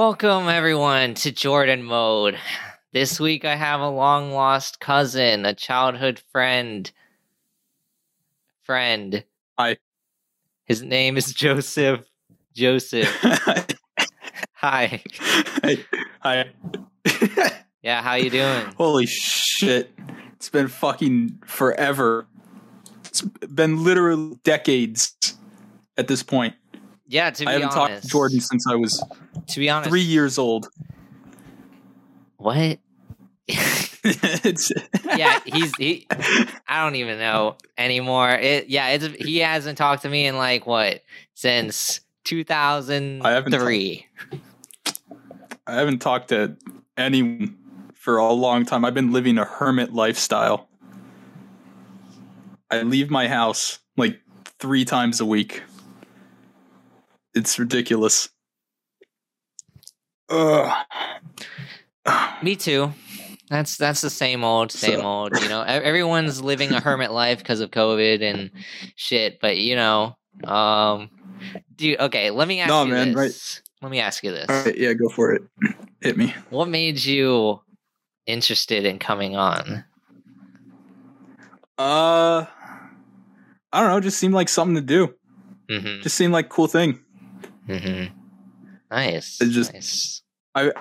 Welcome everyone to Jordan Mode. This week I have a long lost cousin, a childhood friend. Friend. Hi. His name is Joseph. Joseph. Hi. Hi. Hi. Yeah, how you doing? Holy shit. It's been fucking forever. It's been literally decades at this point. Yeah, to be I haven't honest. talked to Jordan since I was To be honest. three years old. What? yeah, he's he I don't even know anymore. It yeah, it's he hasn't talked to me in like what since 2003. I haven't talked to anyone for a long time. I've been living a hermit lifestyle. I leave my house like three times a week. It's ridiculous. Ugh. Me too. That's that's the same old, same So- old. You know, everyone's living a hermit life because of COVID and shit. But you know, um, dude. Okay, let me ask No, you man, this. Let me ask you this. Right, yeah, go for it. Hit me. What made you interested in coming on? Uh, I don't know. Just seemed like something to do. Mm-hmm. Just seemed like a cool thing. Mm-hmm. Nice. It just- nice. I.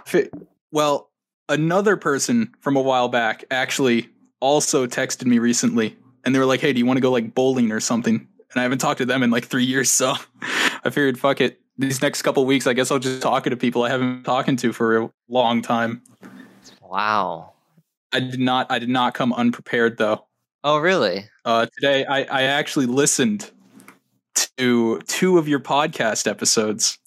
Well, another person from a while back actually also texted me recently, and they were like, "Hey, do you want to go like bowling or something?" And I haven't talked to them in like three years, so I figured, fuck it. These next couple weeks, I guess I'll just talk to people I haven't been talking to for a long time. Wow. I did not. I did not come unprepared though. Oh, really? Uh, today, I, I actually listened to two of your podcast episodes.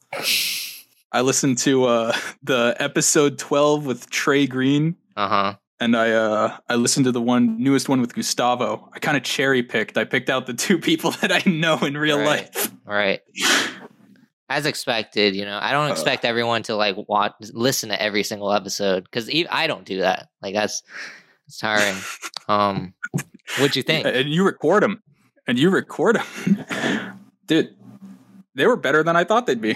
I listened to uh, the episode twelve with Trey Green. Uh huh. and I uh I listened to the one newest one with Gustavo. I kind of cherry picked. I picked out the two people that I know in real Right. life. Right. As expected, you know, I don't Uh. expect everyone to like watch, listen to every single episode because I don't do that. Like that's it's tiring. um, what'd you think? And you record them, and you record them, dude. They were better than I thought they'd be.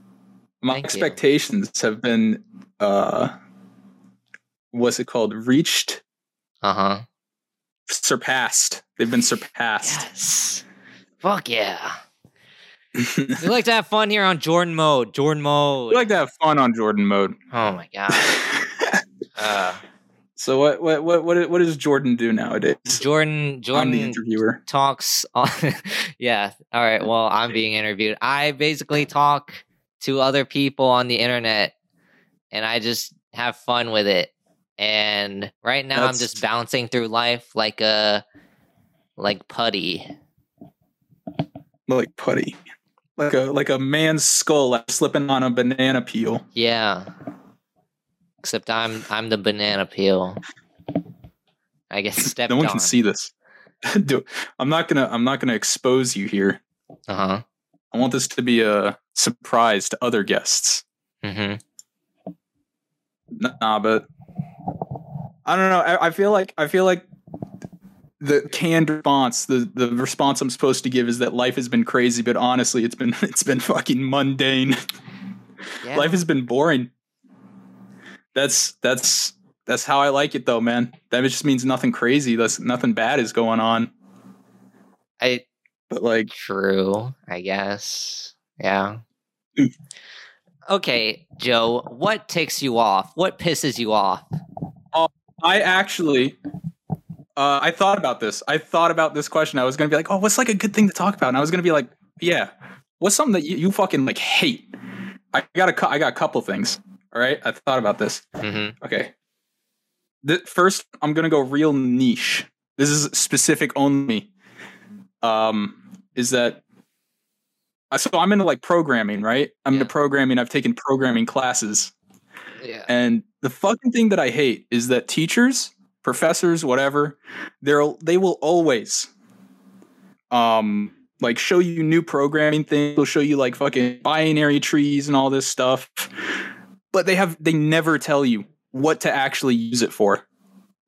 My Thank you. expectations have been uh, what's it called? Reached, Uh huh. surpassed. They've been surpassed. Yes. Fuck yeah. We like to have fun here on Jordan Mode. Jordan Mode. we like to have fun on Jordan mode. oh my god. Uh, so what what what what what does Jordan do nowadays? Jordan. I'm the interviewer. talks on yeah all right well i'm being interviewed i basically talk to other people on the internet and i just have fun with it and right now i'm just bouncing through life like a like putty like putty, like a like a man's skull like slipping on a banana peel. yeah except i'm i'm the banana peel i get stepped no one on can see this. I'm not gonna I'm not gonna expose you here. uh-huh I want this to be a surprise to other guests. mm-hmm Nah, but I don't know. I, I feel like I feel like the canned response, the the response I'm supposed to give is that life has been crazy, but honestly, it's been it's been fucking mundane. yeah. Life has been boring. That's that's that's how I like it though, man. That just means nothing crazy. That's nothing bad is going on. I, But like True, I guess. Yeah. Okay, Joe, what ticks you off? What pisses you off? I actually uh I thought about this. I thought about this question. I was gonna be like, oh, what's like a good thing to talk about? And I was gonna be like, yeah, what's something that you, you fucking like hate? I got a I got a couple things. All right, I thought about this. hmm Okay. The, first, I'm gonna go real niche. This is specific only. Um, is that uh, so? I'm into like programming, right? I'm into programming. I've taken programming classes, Yeah. and the fucking thing that I hate is that teachers, professors, whatever, they'll they will always, um, like show you new programming things. They'll show you like fucking binary trees and all this stuff, but they have they never tell you what to actually use it for.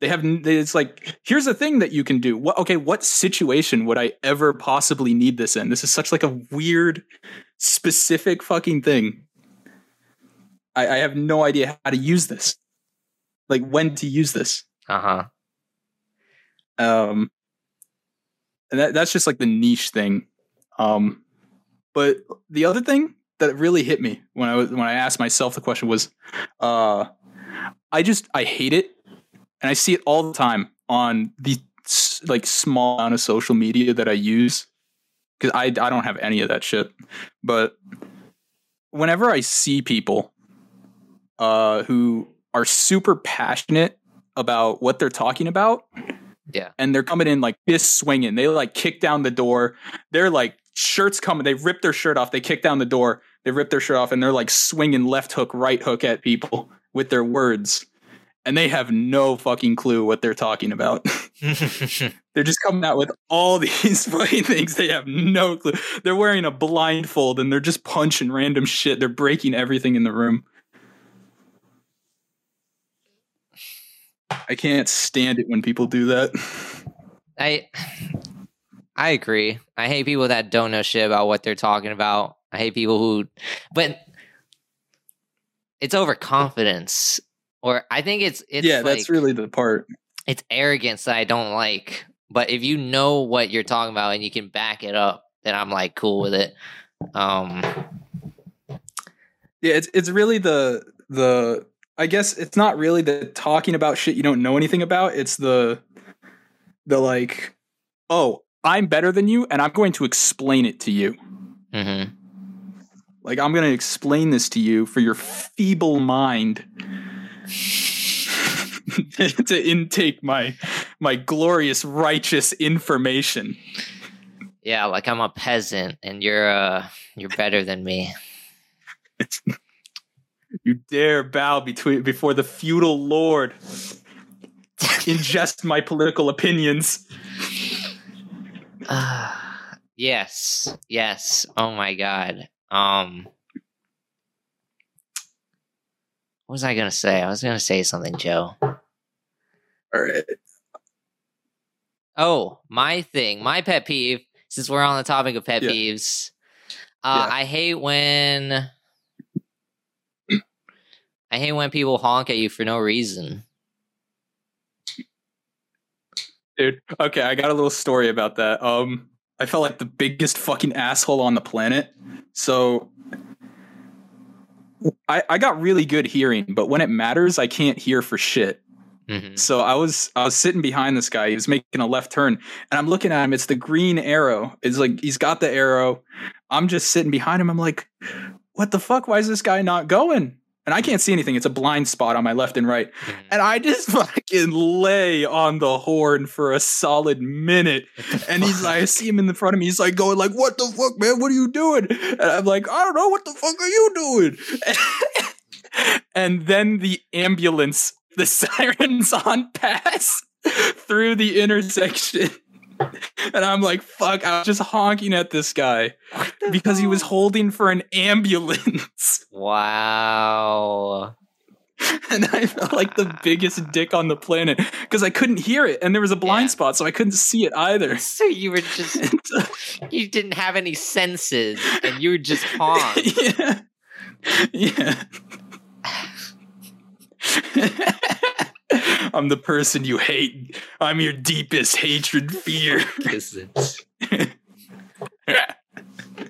They have it's like here's a thing that you can do. What okay, what situation would I ever possibly need this in? This is such like a weird specific fucking thing. I, I have no idea how to use this. Like when to use this. Uh-huh. Um and that, that's just like the niche thing. Um but the other thing that really hit me when I was when I asked myself the question was uh I just I hate it and I see it all the time on the like small amount of social media that I use because I I don't have any of that shit. But whenever I see people uh, who are super passionate about what they're talking about, Yeah. and they're coming in like this swinging, they like kick down the door. They're like shirts coming. They rip their shirt off. They kick down the door. They rip their shirt off, and they're like swinging left hook, right hook at people with their words. And they have no fucking clue what they're talking about. They're just coming out with all these funny things. They have no clue. They're wearing a blindfold and they're just punching random shit. They're breaking everything in the room. I can't stand it when people do that. I I agree. I hate people that don't know shit about what they're talking about. I hate people who but it's overconfidence. Or I think it's it's yeah, like, that's really the part. it's arrogance that I don't like. But if you know what you're talking about and you can back it up, then I'm like cool with it. Um Yeah, it's it's really the the I guess it's not really the talking about shit you don't know anything about. It's the the like, oh, I'm better than you and I'm going to explain it to you. mhm. Like I'm going to explain this to you for your feeble mind to intake my my glorious righteous information. Yeah, like I'm a peasant and you're uh you're better than me. You dare bow between before the feudal lord. Ingest my political opinions. Uh, yes, yes. Oh my god. Um, what was I gonna say? I was gonna say something, Joe. All right. Oh, my thing, my pet peeve. Since we're on the topic of pet Yeah. peeves, uh, Yeah. I hate when I hate when people honk at you for no reason. Dude, okay, I got a little story about that. Um, I felt like the biggest fucking asshole on the planet. So I I got really good hearing, but when it matters, I can't hear for shit. Mhm. So I was I was sitting behind this guy. He was making a left turn, and I'm looking at him. It's the green arrow. It's like he's got the arrow. I'm just sitting behind him. I'm like, what the fuck? Why is this guy not going? And I can't see anything. It's a blind spot on my left and right. Mhm. And I just fucking lay on the horn for a solid minute. And he's like, I see him in the front of me. He's like going like, "What the fuck, man? What are you doing?" And I'm like, "I don't know. What the fuck are you doing?" and then the ambulance, the sirens on pass through the intersection. And I'm like, "Fuck!" I was just honking at this guy because he was holding for an ambulance. wow. and I felt like the biggest dick on the planet because I couldn't hear it, and there was a blind Yeah. spot, so I couldn't see it either. So you were just uh, you didn't have any senses and you were just honked. yeah, yeah. I'm the person you hate. I'm your deepest hatred, fear.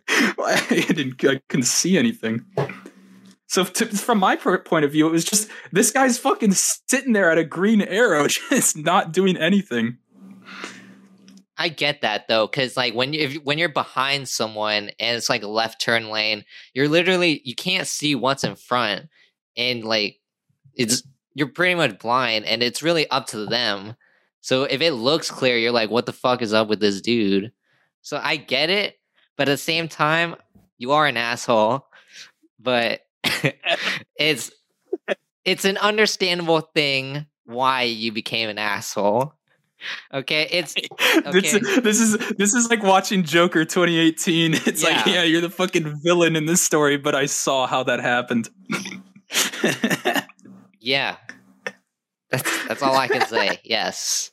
I didn't. I couldn't see anything. So, to, from my point of view, it was just this guy's fucking sitting there at a green arrow, just not doing anything. I get that though, because like when you if, when you're behind someone and it's like a left turn lane, you're literally you can't see what's in front, and like it's you're pretty much blind, and it's really up to them. So if it looks clear, you're like, what the fuck is up with this dude? So I get it, but at the same time, you are an asshole. But it's it's an understandable thing why you became an asshole. Okay, it's This, Okay. this is this is like watching Joker 2018. It's like, Yeah. yeah, you're the fucking villain in this story, but I saw how that happened. Yeah. That's that's all I can say. Yes.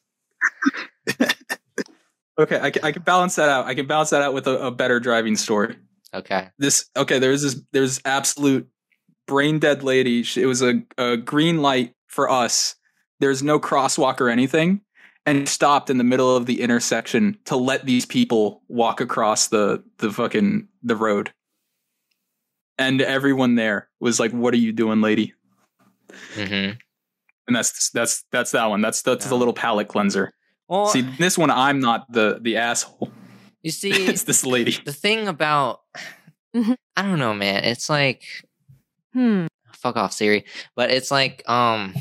okay, I, can- I can balance that out. I can balance that out with a, a better driving story. Okay. This okay. There's this. There's absolute brain dead lady. She- It was a, a green light for us. There's no crosswalk or anything, and stopped in the middle of the intersection to let these people walk across the the fucking the road. And everyone there was like, "What are you doing, lady?" hmm And that's that's that's that one. That's that's the little palate cleanser. Well, See, this one I'm not the the asshole. you see, it's this lady. the thing about Mhm. I don't know, man. It's like Hmm. fuck off Siri, but it's like um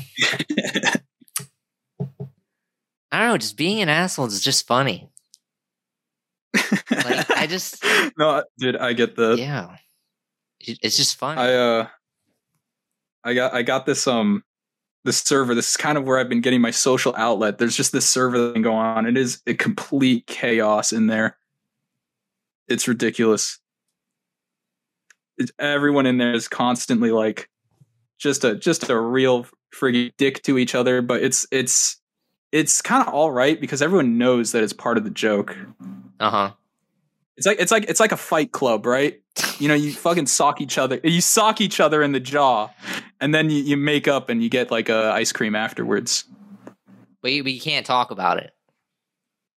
I don't know. Just being an asshole is just funny. Like I just no, dude, I get the yeah, it's just fun. I uh I got I got this um this server. This is kind of where I've been getting my social outlet. There's just this server thing going on. It is a complete chaos in there. It's ridiculous. It's, everyone in there is constantly like just a just a real friggin' dick to each other, but it's it's it's kind of all right because everyone knows that it's part of the joke. Uh huh. It's like it's like it's like a fight club, right? You know, you fucking sock each other. You sock each other in the jaw, and then you, you make up and you get like a ice cream afterwards. But you, but you can't talk about it.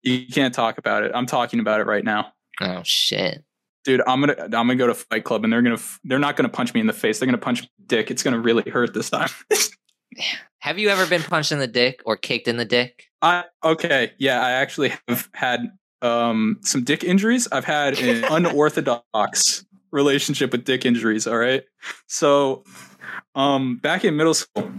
You can't talk about it. I'm talking about it right now, Oh shit. dude. I'm gonna I'm gonna go to Fight Club, and they're gonna they're not gonna punch me in the face. They're gonna punch my dick. It's gonna really hurt this time. Have you ever been punched in the dick or kicked in the dick? I okay, yeah. I actually have had um some dick injuries. I've had an unorthodox relationship with dick injuries. All right, so um back in middle school,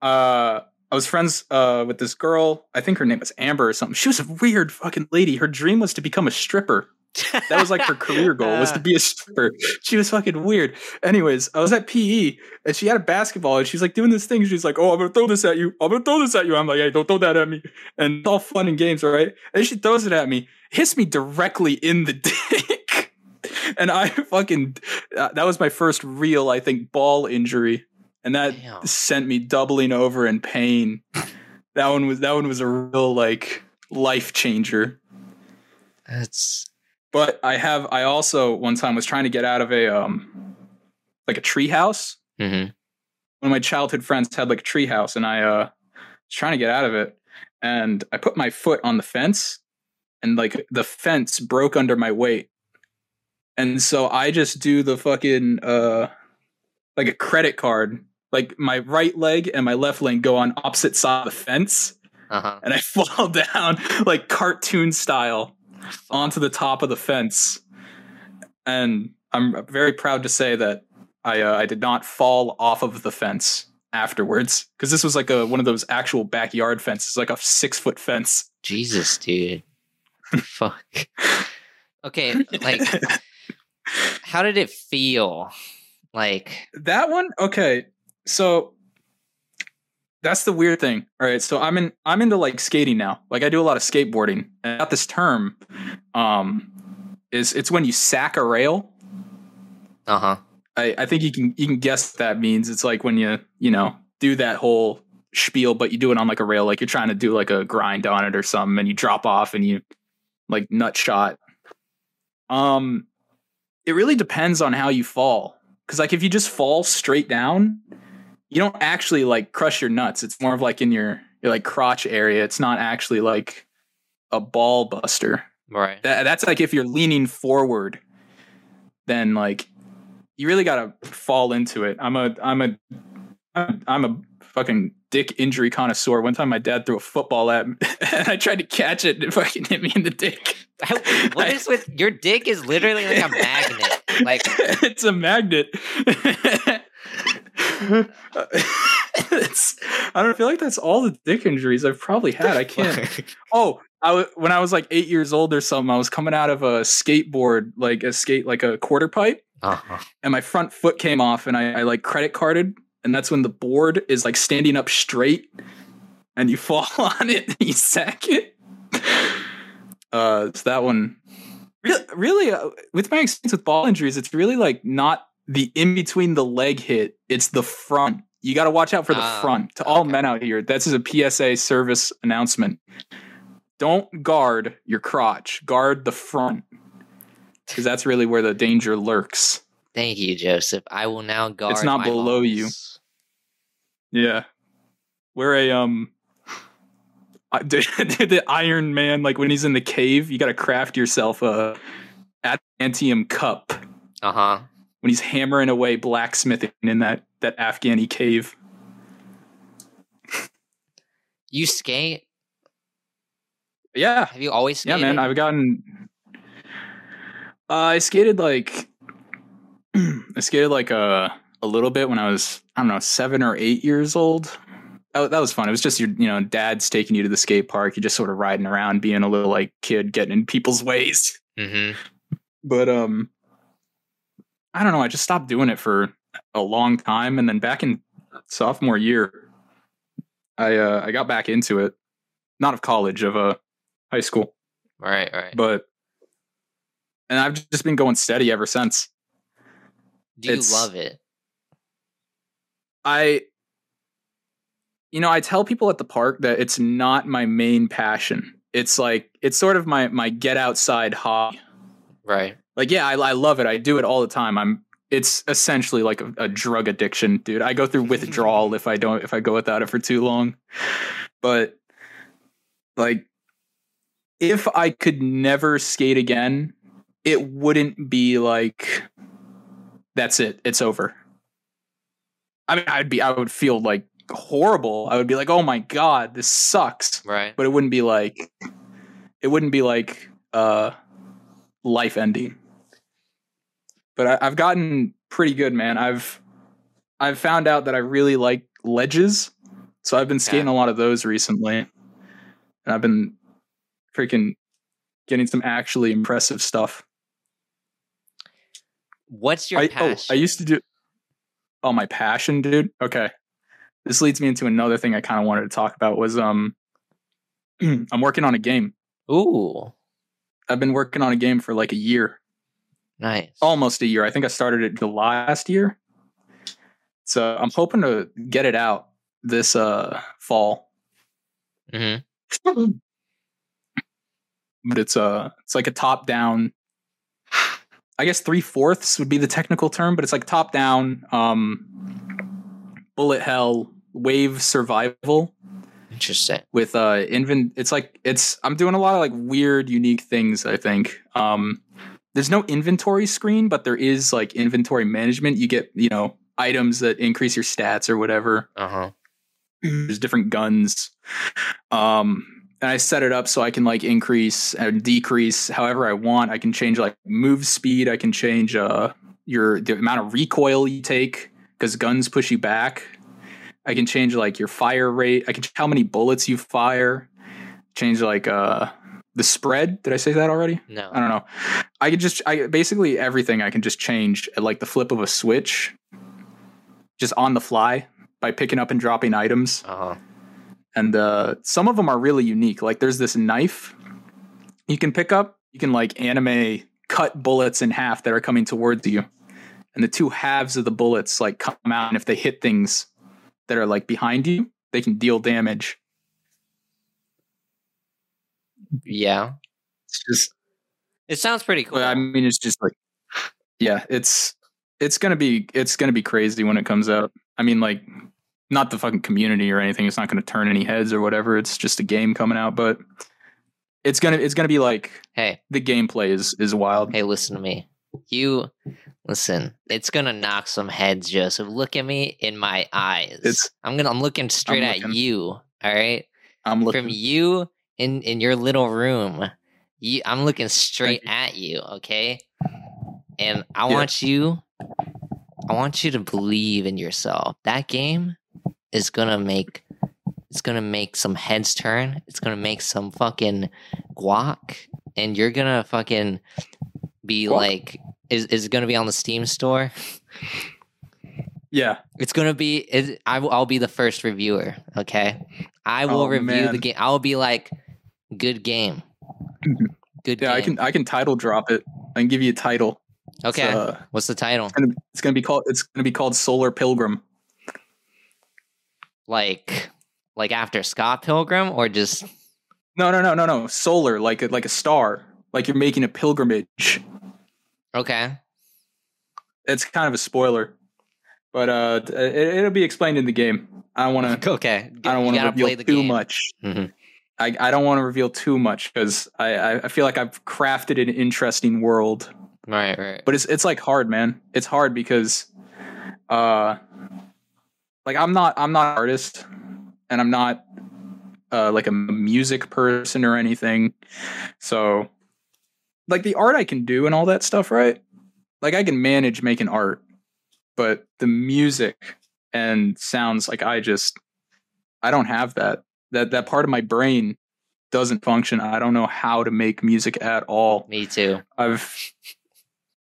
uh. I was friends uh, with this girl. I think her name was Amber or something. She was a weird fucking lady. Her dream was to become a stripper. That was like her career goal was to be a stripper. She was fucking weird. Anyways, I was at PE and she had a basketball and she's like doing this thing. She's like, "Oh, I'm gonna throw this at you. I'm gonna throw this at you." I'm like, "Hey, don't throw that at me." And it's all fun and games, all right? And she throws it at me, hits me directly in the dick, and I fucking uh, that was my first real, I think, ball injury, and that Damn. sent me doubling over in pain. that one was that one was a real like life changer. That's But I have I also one time was trying to get out of a um like a tree house. hmm One of my childhood friends had like a tree house and I uh was trying to get out of it and I put my foot on the fence and like the fence broke under my weight. And so I just do the fucking uh like a credit card. Like my right leg and my left leg go on opposite side of the fence uh huh. and I fall down like cartoon style onto the top of the fence. And I'm very proud to say that I uh, I did not fall off of the fence afterwards because this was like a one of those actual backyard fences, like a six foot fence. Jesus, dude. Fuck. Okay, like, how did it feel? Like, that one, okay. So that's the weird thing. All right, so I'm in I'm into like skating now. Like I do a lot of skateboarding. And I got this term um is it's when you sack a rail. uh huh. I, I think you can you can guess what that means. It's like when you you know do that whole spiel, but you do it on like a rail, like you're trying to do like a grind on it or something, and you drop off and you like nut shot. Um, it really depends on how you fall, because like if you just fall straight down, you don't actually like crush your nuts. It's more of like in your your like crotch area. It's not actually like a ball buster. Right. That, that's like if you're leaning forward, then like you really gotta fall into it. I'm a I'm a I'm I'm a fucking dick injury connoisseur. One time my dad threw a football at me and I tried to catch it and it fucking hit me in the dick. what is with your dick? Is literally like a magnet. Like, it's a magnet. it's, I don't feel like that's all the dick injuries I've probably had. I can't. Oh, I w- when I was like eight years old or something, I was coming out of a skateboard, like a skate, like a quarter pipe, uh-huh. and my front foot came off, and I, I like credit carded, and that's when the board is like standing up straight, and you fall on it, and you sack it. Uh, so that one, really, really, uh, with my experience with ball injuries, it's really like not the in between the leg hit; it's the front. You got to watch out for the Ah, front. To all okay. men out here, this is a PSA service announcement. Don't guard your crotch. Guard the front. Because that's really where the danger lurks. Thank you, Joseph. I will now guard. It's not below you. Yeah. We're a um I- the Iron Man, like when he's in the cave, you gotta craft yourself a adamantium cup Uh huh. When he's hammering away blacksmithing in that that Afghani cave. You skate? Yeah, Have you always yeah, man. I've gotten. Uh, I skated like, I skated like a a little bit when I was I don't know seven or eight years old. That, that was fun. It was just your you know dad's taking you to the skate park. You're just sort of riding around, being a little like kid, getting in people's ways. Mm-hmm. But um, I don't know. I just stopped doing it for a long time, and then back in sophomore year, I uh, I got back into it. Not of college, of uh, high school Right, right. but and I've just been going steady ever since. Do you it's- love it? I you know, I tell people at the park that it's not my main passion. It's like it's sort of my my get outside hobby. Right. Like yeah, I, I love it. I do it all the time. I'm it's essentially like a, a drug addiction, dude. I go through withdrawal if I don't if I go without it for too long. But like if I could never skate again, it wouldn't be like that's it. It's over. I mean, I'd be I would feel like horrible. I would be like, "Oh my god, this sucks." Right. But it wouldn't be like it wouldn't be like uh life ending. But I, I've gotten pretty good, man. I've I've found out that I really like ledges, so I've been skating a lot of those recently, and I've been freaking getting some actually impressive stuff. What's your I, passion? oh, I used to do. Oh, my passion, dude. Okay, this leads me into another thing I kind of wanted to talk about. Was um, I'm working on a game. Ooh, I've been working on a game for like a year, nice. almost a year. I think I started it July last year. So I'm hoping to get it out this uh fall. hmm But it's uh it's like a top down. I guess three fourths would be the technical term, but it's like top down um bullet hell wave survival Interesting. with uh invent it's like it's i'm doing a lot of like weird unique things i think um there's no inventory screen but there is like inventory management. You get you know items that increase your stats or whatever. Uh huh. there's different guns. Um and i set it up so i can like increase and decrease however i want. I can change like move speed. I can change uh your the amount of recoil you take because guns push you back. I can change like your fire rate. I can change how many bullets you fire. Change like uh the spread did i say that already No. i don't know i could just i basically everything i can just change at like the flip of a switch just on the fly by picking up and dropping items Uh huh. and uh, some of them are really unique. Like there's this knife you can pick up. You can like anime cut bullets in half that are coming towards you, and the two halves of the bullets like come out, and if they hit things that are like behind you, they can deal damage. Yeah. It's just, It sounds pretty cool. I mean, it's just like, yeah, it's it's gonna be it's gonna be crazy when it comes out. I mean, like. Not the fucking community or anything. It's not going to turn any heads or whatever. It's just a game coming out, but it's gonna it's gonna be like hey, the gameplay is is wild. hey, listen to me. You listen. It's gonna knock some heads, Joseph. Look at me in my eyes. It's- I'm gonna. I'm looking straight at looking. you. All right. I'm looking. From you in in your little room. You, I'm looking straight you. at you. Okay. And I Yeah. want you. I want you to believe in yourself. That game is gonna make. It's gonna make some heads turn. It's gonna make some fucking guac, and you're gonna fucking be Guac? like, is is it gonna be on the Steam store? yeah, It's gonna be. Is I will. I'll be the first reviewer. Okay, I will Oh, review the game. I will be like, good game. Good yeah. game. I can I can title drop it. I can give you a title. Okay, uh, what's the title? it's gonna it's gonna be called it's gonna be called Solar Pilgrim. Like, like after Scott Pilgrim, or just No, no, no, no, no. Solar, like a, like a star, like you're making a pilgrimage. okay? it's kind of a spoiler, but uh, it, it'll be explained in the game. I want to. Okay. I don't want to reveal play the too game. much. Mhm. I, I don't want to reveal too much because I, I I feel like I've crafted an interesting world, Right, right. but it's it's like hard, man. It's hard because, uh, like I'm not I'm not an artist, and I'm not uh like a music person or anything, so like the art I can do and all that stuff, right? Like I can manage making art, but the music and sounds like I just I don't have that. That that part of my brain doesn't function. I don't know how to make music at all. Me too. I've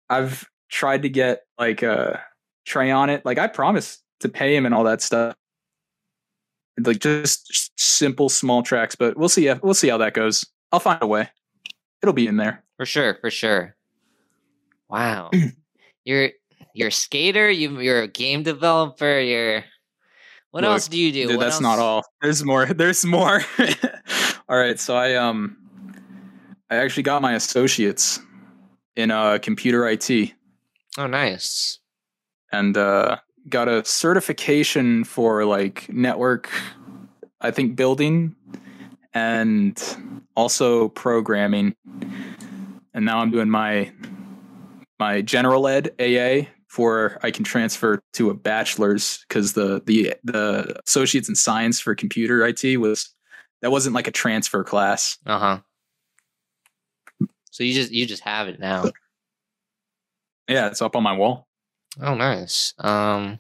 I've tried to get like uh Trey on it. Like I promised to pay him and all that stuff. Like just simple small tracks, but we'll see. We'll see how that goes. I'll find a way. It'll be in there. For sure, for sure. Wow. you're you're a skater, you you're a game developer, you're what Look, else do you do? Dude, that's else? not all. There's more. There's more. all right, so I um I actually got my associates in uh computer IT Oh nice. and uh got a certification for like network I think building and also programming. And now I'm doing my my general ed AA for I can transfer to a bachelor's because the the the associates in science for computer IT was that wasn't like a transfer class. Uh-huh. So you just you just have it now. Yeah, it's up on my wall. Oh nice. Um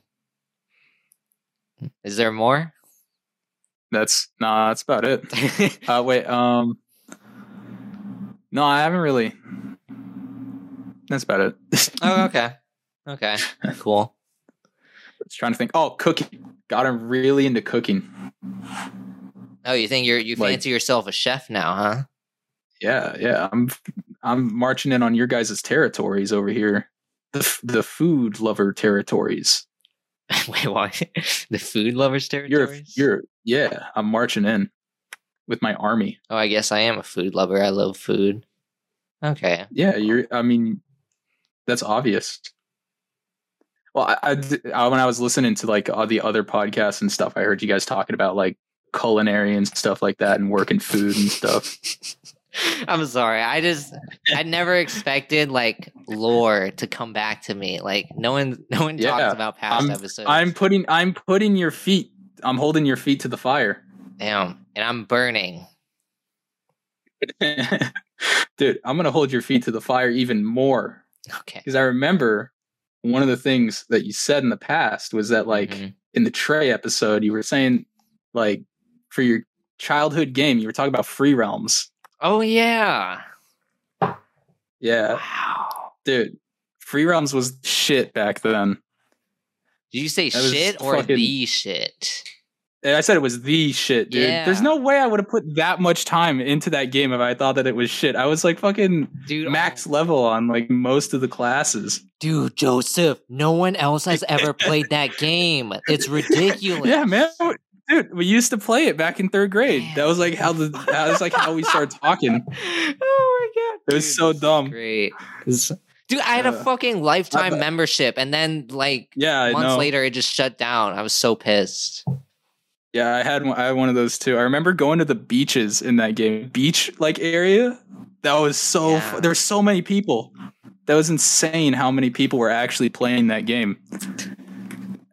is there more? That's nah, that's about it. Uh wait, um No, I haven't really That's about it. oh okay. Okay. Cool. I was trying to think. Oh, cooking. Got him really into cooking. Oh, you think you're you Like- fancy yourself a chef now, huh? Yeah, yeah. I'm I'm marching in on your guys' territories over here. The the food lover territories. Wait, why? the food lovers You're territories? you're yeah. I'm marching in with my army. Oh, I guess I am a food lover. I love food. Okay. Yeah, you're. I mean, that's obvious. Well, I, I I- uh, when I was listening to like all the other podcasts and stuff, I heard you guys talking about like culinary and stuff like that, and working food and stuff. I'm sorry. I just I never expected like lore to come back to me. Like no one no one Yeah, talks about past I'm- episodes. I'm putting I'm putting your feet. I'm holding your feet to the fire. Damn. And I'm burning. Dude, I'm gonna hold your feet to the fire even more Okay. because I remember one of the things that you said in the past was that like Mhm. in the Trey episode you were saying like for your childhood game you were talking about free realms. Oh yeah. Yeah, Wow. dude, free realms was shit back then. Did you say That shit or fucking- the shit? And I said it was the shit, dude. Yeah. There's no way I would have put that much time into that game if I thought that it was shit. I was like fucking Dude, max oh, level on like most of the classes. dude, Joseph, no one else has ever played that game. It's ridiculous. Yeah, man. Dude, we used to play it back in third grade. Man. That was like how the that was like how we started talking. oh my god. It was so dumb. Great. Dude, I had a Uh, fucking lifetime membership and then like Yeah, months later it just shut down. I was so pissed. Yeah, I had one, I had one of those too. I remember going to the beaches in that game, beach like area. That was so Yeah. fu- there were so many people. That was insane how many people were actually playing that game.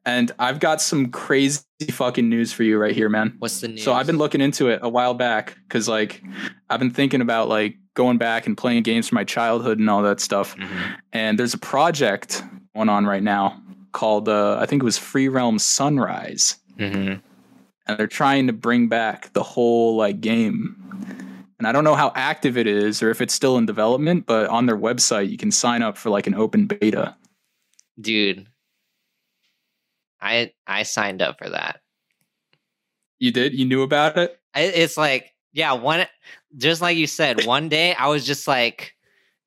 And I've got some crazy fucking news for you right here, man. What's the news? So I've been looking into it a while back because like I've been thinking about like going back and playing games from my childhood and all that stuff. Mhm. And there's a project going on right now called uh, I think it was Free Realm Sunrise, Mhm. And they're trying to bring back the whole like game. And I don't know how active it is or if it's still in development, but on their website you can sign up for like an open beta. Dude. I I signed up for that. You did? You knew about it? It's like yeah one just like you said one day i was just like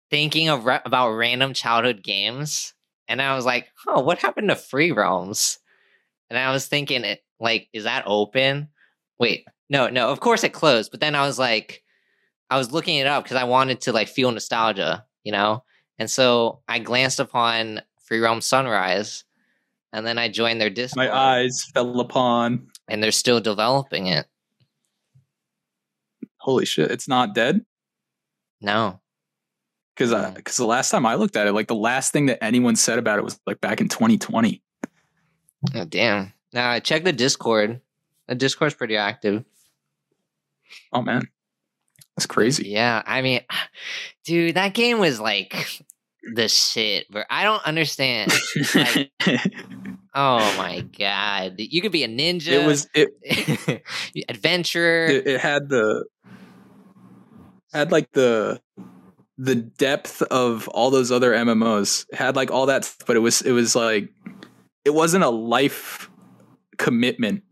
thinking of ra- about random childhood games and i was like oh what happened to free realms and i was thinking it like is that open wait no no of course it closed but then i was like i was looking it up because i wanted to like feel nostalgia you know and so i glanced upon Free Realm Sunrise, and then I joined their Discord, My eyes fell upon. and they're still developing it. Holy shit! It's not dead. No, Because Yeah. because mm. the last time I looked at it, like the last thing that anyone said about it was like back in 2020. oh, damn. Now I check the Discord. The Discord's pretty active. Oh man, that's crazy. Yeah, I mean, dude, that game was like the shit, bro. I don't understand. Like, oh my god, you could be a ninja. it was it, adventurer. it. It had the had like the the depth of all those other MMOs. It had like all that, but it was it was like it wasn't a life commitment.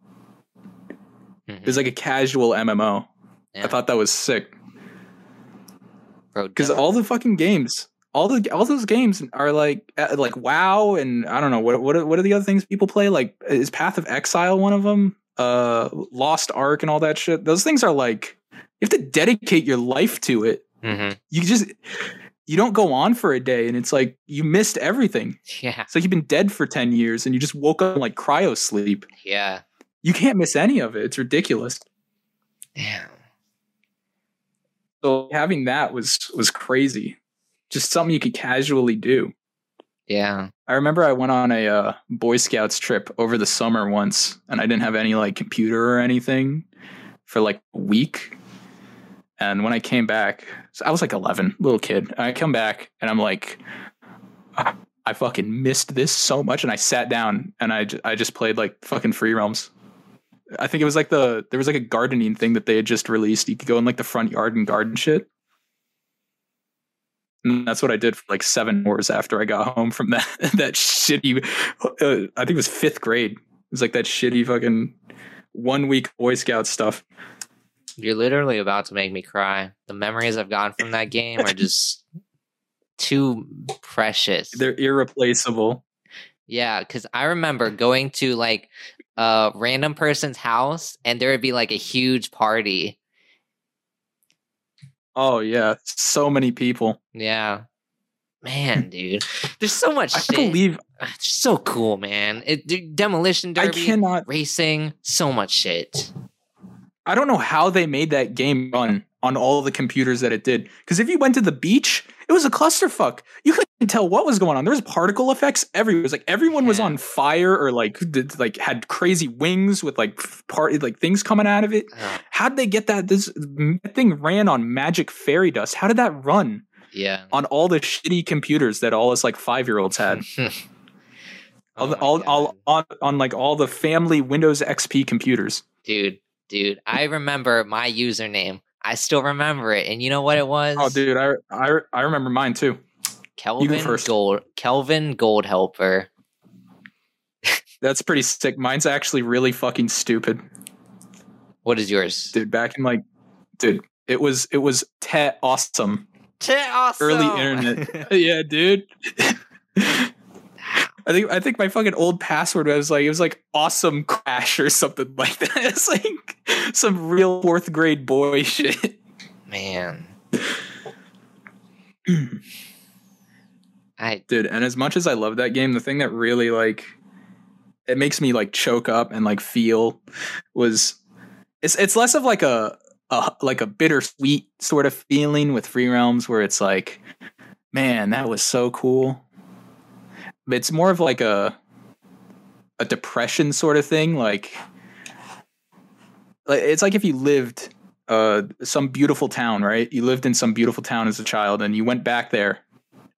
Mhm. It was like a casual MMO. Yeah, I thought that was sick. because all the fucking games all the all those games are like uh, like wow and i don't know what what are, what are the other things people play like is path of exile one of them uh lost ark and all that shit those things are like you have to dedicate your life to it Mhm. you just you don't go on for a day and it's like you missed everything. Yeah, it's like you've been dead for 10 years and you just woke up in like cryo sleep. Yeah, you can't miss any of it. It's ridiculous. Damn. so having that was was crazy. Just something you could casually do. Yeah, I remember I went on a uh, Boy Scouts trip over the summer once, and I didn't have any like computer or anything for like a week. And when I came back, so I was like 11, little kid. I come back and I'm like, "Ah, I fucking missed this so much. And I sat down and I, I just played like fucking Free Realms. I think it was like the there was like a gardening thing that they had just released. You could go in like the front yard and garden shit. And that's what I did for like seven hours after I got home from that that shitty. Uh, I think it was fifth grade. It was like that shitty fucking one week Boy Scout stuff. You're literally about to make me cry. The memories I've gotten from that game are just too precious. They're irreplaceable. Yeah, because I remember going to like a random person's house and there would be like a huge party. Oh yeah, so many people. Yeah. Man, dude. There's so much I shit. believe ah, It's so cool, man. It, Demolition I cannot. racing, so much shit. I don't know how they made that game run on all the computers that it did. Because if you went to the beach, it was a clusterfuck. You couldn't tell what was going on. There was particle effects everywhere. It was like everyone was on fire or like did, like had crazy wings with like part like things coming out of it. Ugh, How did they get that? This that thing ran on magic fairy dust. How did that run yeah. on all the shitty computers that all us like five year olds had? Oh all, all, all on, on like all the family Windows XP computers. dude, dude. I remember my username. I still remember it. And you know what it oh, was? Oh, dude, I I, I remember mine too. Kelvin. Gold Kelvin Gold Helper. That's pretty sick. Mine's actually really fucking stupid, What is yours? dude. Back in like, dude, it was it was te awesome. Tet awesome. Early internet. yeah, dude. I think I think my fucking old password was like it was like awesome crash or something like that. It's like some real fourth grade boy shit. Man. I Dude, and as much as I love that game, the thing that really like it makes me like choke up and like feel was it's it's less of like a, a like a bittersweet sort of feeling with Free Realms where it's like, man, that was so cool. It's more of like a a depression sort of thing, like like it's like if you lived uh some beautiful town, right? You lived in some beautiful town as a child and you went back there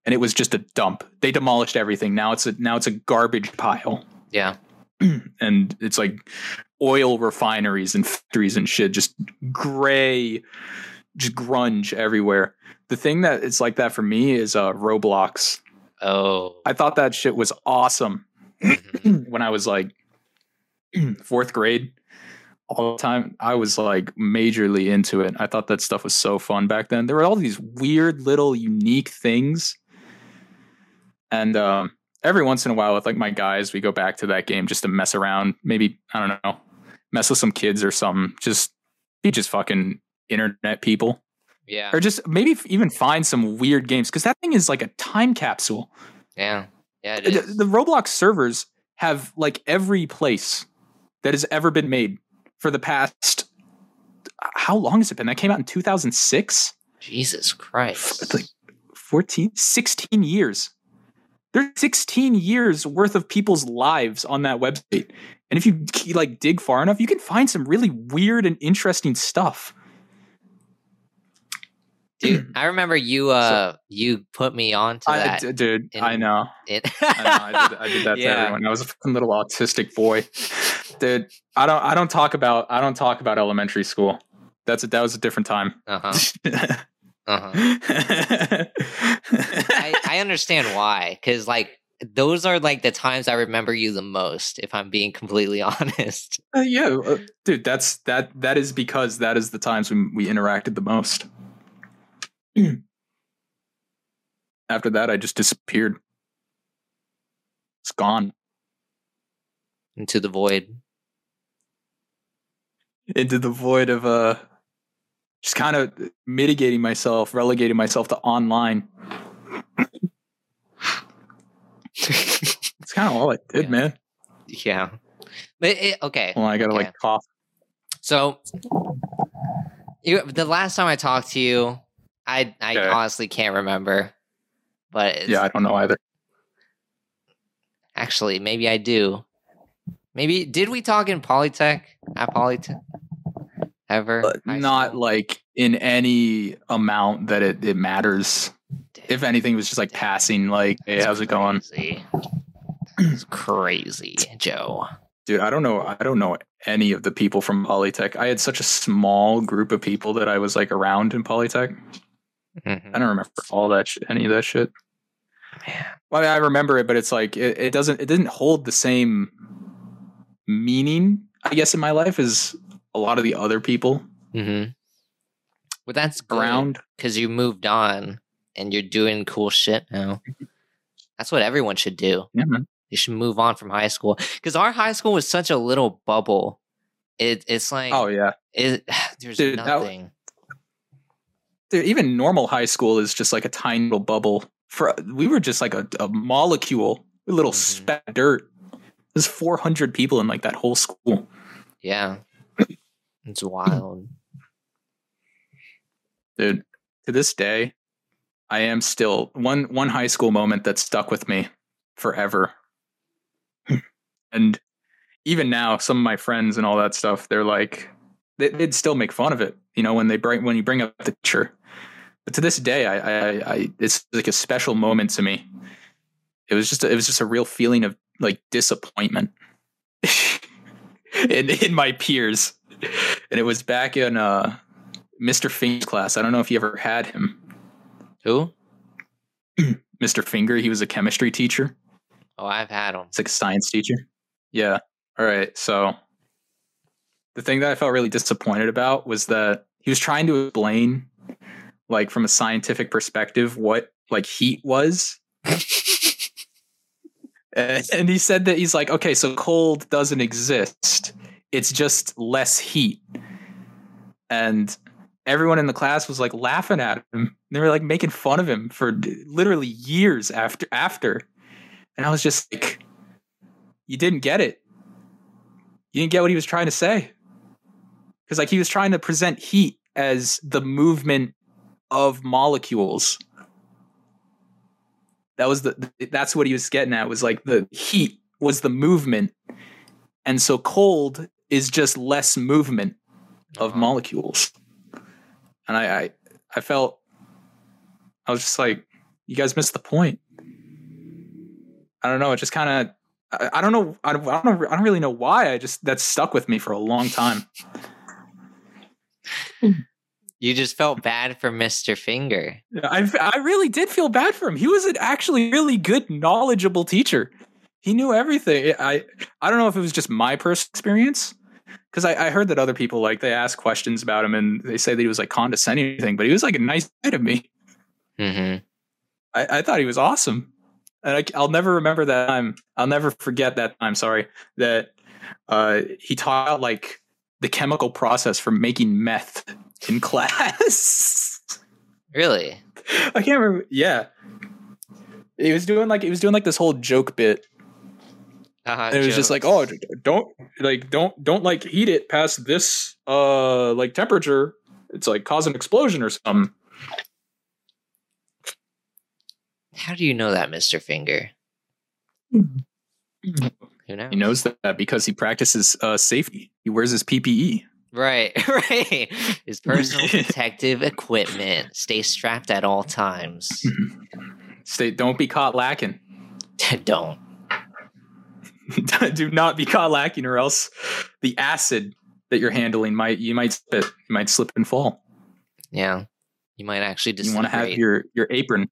and it was just a dump. They demolished everything. Now it's a now it's a garbage pile. yeah. and it's like oil refineries and factories and shit, just gray, just grunge everywhere. The thing that it's like that for me is uh, Roblox. Oh. I thought that shit was awesome mhm. when I was like fourth grade. All the time, I was like majorly into it. I thought that stuff was so fun back then. There were all these weird little unique things, and um, every once in a while, with like my guys, we go back to that game just to mess around. Maybe I don't know, mess with some kids or something. Just be just fucking internet people, Yeah. or just maybe even find some weird games because that thing is like a time capsule. Yeah. Yeah, it the, the Roblox servers have like every place that has ever been made for the past. How long has it been? That came out in 2006. Jesus Christ. It's like 14, 16 years. There's 16 years worth of people's lives on that website. And if you like dig far enough, you can find some really weird and interesting stuff. Dude, I remember you uh you put me on to I, that. d- dude, in- I know. it- I know. I did, I did that to everyone. I was a fucking little autistic boy. Dude, I don't I don't talk about I don't talk about elementary school. That's a, that was a different time. Uh-huh. Uh-huh. I, I understand why. Cause like those are like the times I remember you the most, if I'm being completely honest. Uh, yeah, uh, dude, that's that. That is because that is the times when we interacted the most. After that, I just disappeared. It's gone Into the void. into the void of uh, just kind of mitigating myself, relegating myself to online. It's kind of all I did, Yeah. man. yeah. But it, okay. Well, I gotta Okay. like cough. So you the last time I talked to you, I I Okay. honestly can't remember. But it's, Yeah, I don't know either. actually maybe I do. Maybe did we talk in Polytech at Polytech ever? Not like in any amount that it, it matters. If anything, it was just like passing, like, hey, how's it going? It's crazy, Joe. Dude, I don't know. I don't know any of the people from Polytech. I had such a small group of people that I was like around in Polytech. Mhm. I don't remember all that shit, any of that shit. Man. Well, I, mean, I remember it, but it's like it, it doesn't it didn't hold the same meaning, I guess, in my life as a lot of the other people Mm-hmm. But that's around. because you moved on and you're doing cool shit now. That's what everyone should do. Yeah, man. You should move on from high school because our high school was such a little bubble. It, it's like Oh yeah. it, there's Dude, nothing. Dude, even normal high school is just like a tiny little bubble. For we were just like a, a molecule, a little Mhm. speck of dirt. There's 400 people in like that whole school. yeah, it's wild. Dude, to this day, I am still one one high school moment that stuck with me forever. and even now, some of my friends and all that stuff, they're like, they, they'd still make fun of it, you know, when they bring when you bring up the teacher. But to this day, I, I, I it's like a special moment to me. It was just, a, it was just a real feeling of like disappointment in in my peers, and it was back in uh, Mr. Finger's class. I don't know if you ever had him, Who? Mr. Finger. He was a chemistry teacher. Oh, I've had him. It's like a science teacher. Yeah. All right. So the thing that I felt really disappointed about was that he was trying to explain, like from a scientific perspective, what like heat was. and he said that he's like, okay, so cold doesn't exist. It's just less heat. And everyone in the class was like laughing at him. They were like making fun of him for literally years after after. And I was just like, you didn't get it. You didn't get what he was trying to say. Because like he was trying to present heat as the movement of molecules. That was the that's what he was getting at was like the heat was the movement. And so cold is just less movement of Uh-huh. molecules. And I, I I felt I was just like, you guys missed the point. I don't know. It just kind of I, I don't know. I don't, I don't. I don't really know why. I just that stuck with me for a long time. You just felt bad for Mister Finger. I I really did feel bad for him. He was an actually really good, knowledgeable teacher. He knew everything. I I don't know if it was just my personal experience because I, I heard that other people like they ask questions about him and they say that he was like condescending or anything, but he was like a nice guy to me. Mm-hmm. I, I thought he was awesome, and I, I'll never remember that time. I'll never forget that time. Sorry that uh, he taught like the chemical process for making meth in class. Really? I can't remember. Yeah, He was doing like he was doing like this whole joke bit. Uh, And it was just like, oh, don't like don't don't like heat it past this uh like temperature. It's like cause an explosion or something. how do you know that, Mister Finger? Who knows? He knows that because he practices uh safety. He wears his. PPE. Right, right. His personal protective equipment. Stay strapped at all times. Stay don't be caught lacking. Don't. Do not be caught lacking or else the acid that you're handling might you might spit, you might slip and fall. Yeah. You might actually You want to have your your apron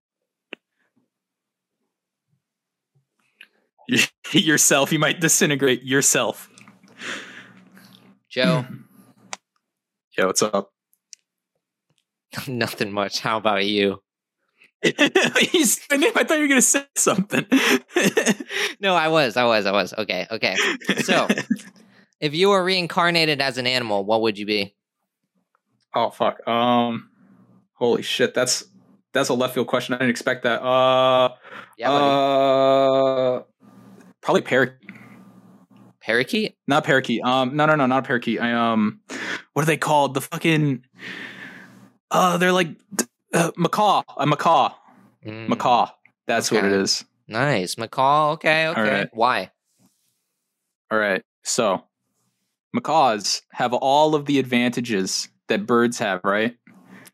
yourself. You might disintegrate yourself. Joe, Yeah, what's up? nothing much. How about you? He's, I thought you were gonna say something. No, I was. I was. I was. Okay. Okay. So- If you were reincarnated as an animal, what would you be? oh fuck. Um, holy shit. That's that's a left field question. I didn't expect that. Uh, Yeah. buddy. uh, probably parakeet. Parakeet? Not parakeet. Um, no, no, no, not parakeet. I um, what are they called? The fucking. Uh, they're like uh, macaw. A macaw. Mm, Macaw. That's what it is. Nice. Macaw. Okay. Okay. right. Why? All right. So, macaws have all of the advantages that birds have, right?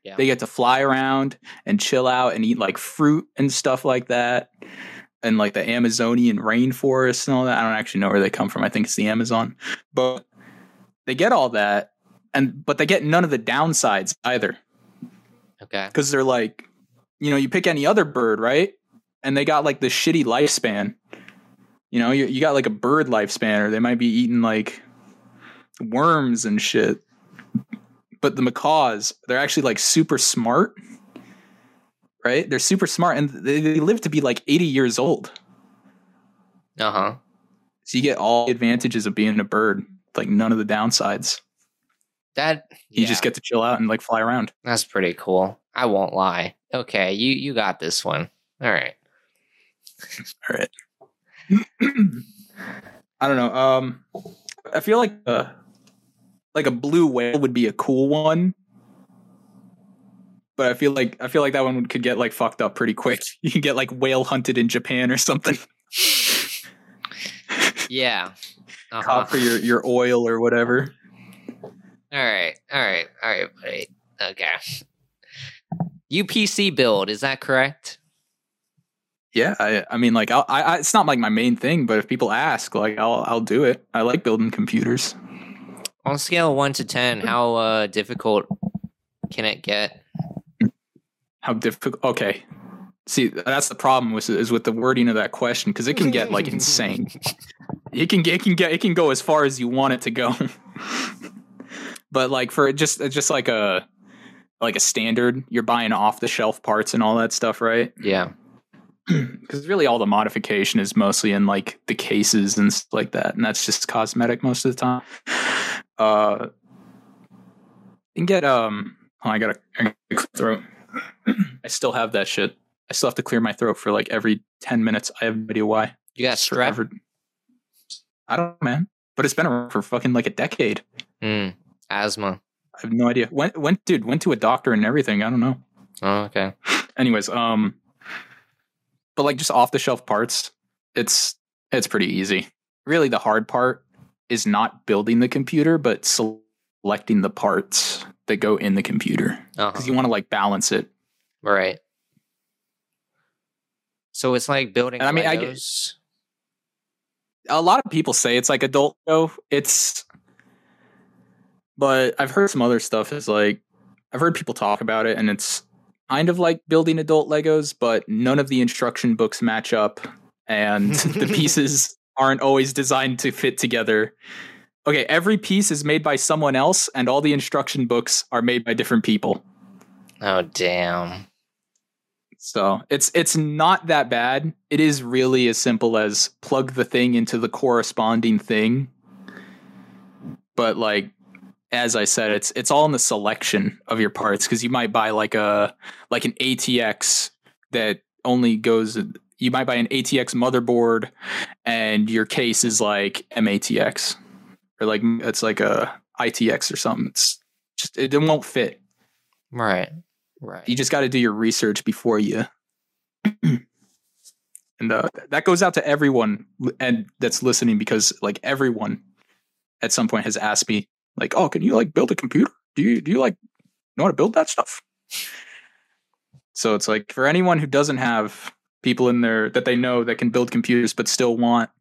Yeah. They get to fly around and chill out and eat like fruit and stuff like that. And like the Amazonian rainforest and all that. I don't actually know where they come from. I think it's the Amazon. But they get all that and but they get none of the downsides either. Okay. Because they're like, you know, you pick any other bird, right? And they got like the shitty lifespan. You know, you, you got like a bird lifespan, or they might be eating like worms and shit. But the macaws, they're actually like super smart, right? They're super smart and they, they live to be like 80 years old. Uh huh. So you get all the advantages of being a bird, like none of the downsides. That. You just get to chill out and like fly around. That's pretty cool. I won't lie. Okay. You you got this one. All right. All right. I don't know. Um, I feel like uh, like a blue whale would be a cool one, but I feel like I feel like that one could get like fucked up pretty quick. You can get like whale hunted in Japan or something, Yeah. Uh for your your oil or whatever. All right, all right, all right, buddy. Okay. UPC build is that correct? Yeah, I I mean like I, I it's not like my main thing, but if people ask, like I'll I'll do it. I like building computers. On a scale of one to ten, how uh, difficult can it get? How difficult? Okay. See, that's the problem with is with the wording of that question because it can get like insane. It can get it can get it can go as far as you want it to go. but like for just just like a like a standard, you're buying off the shelf parts and all that stuff, right? Yeah. Because really, all the modification is mostly in like the cases and stuff like that, and that's just cosmetic most of the time. Uh, you can get um. Oh, I I gotta clear throat. I still have that shit. I still have to clear my throat for like every ten minutes. I have no idea why. You got strep? forever. I don't know, man. But it's been around for fucking like a decade. Mm, asthma. I have no idea. Went went dude went to a doctor and everything. I don't know. Oh, okay. anyways um but like just off the shelf parts it's it's pretty easy really the hard part is not building the computer but selecting the parts that go in the computer Uh-huh. because you want to like balance it Right. So it's like building And I mean, I get- Legos. a lot of people say it's like adult go it's but i've heard some other stuff is like i've heard people talk about it and it's kind of like building adult legos but none of the instruction books match up and the pieces aren't always designed to fit together okay every piece is made by someone else and all the instruction books are made by different people Oh damn. So it's it's not that bad. It is really as simple as plug the thing into the corresponding thing. But like as I said, it's it's all in the selection of your parts because you might buy like a like an ATX that only goes you might buy an ATX motherboard, and your case is like MATX, or like it's like a ITX or something. It's just it won't fit. Right. Right. You just got to do your research before you. and uh, that goes out to everyone and that's listening because like everyone at some point has asked me like, "Oh, can you like build a computer? Do you do you like know how to build that stuff?" So it's like for anyone who doesn't have people in there that they know that can build computers but still want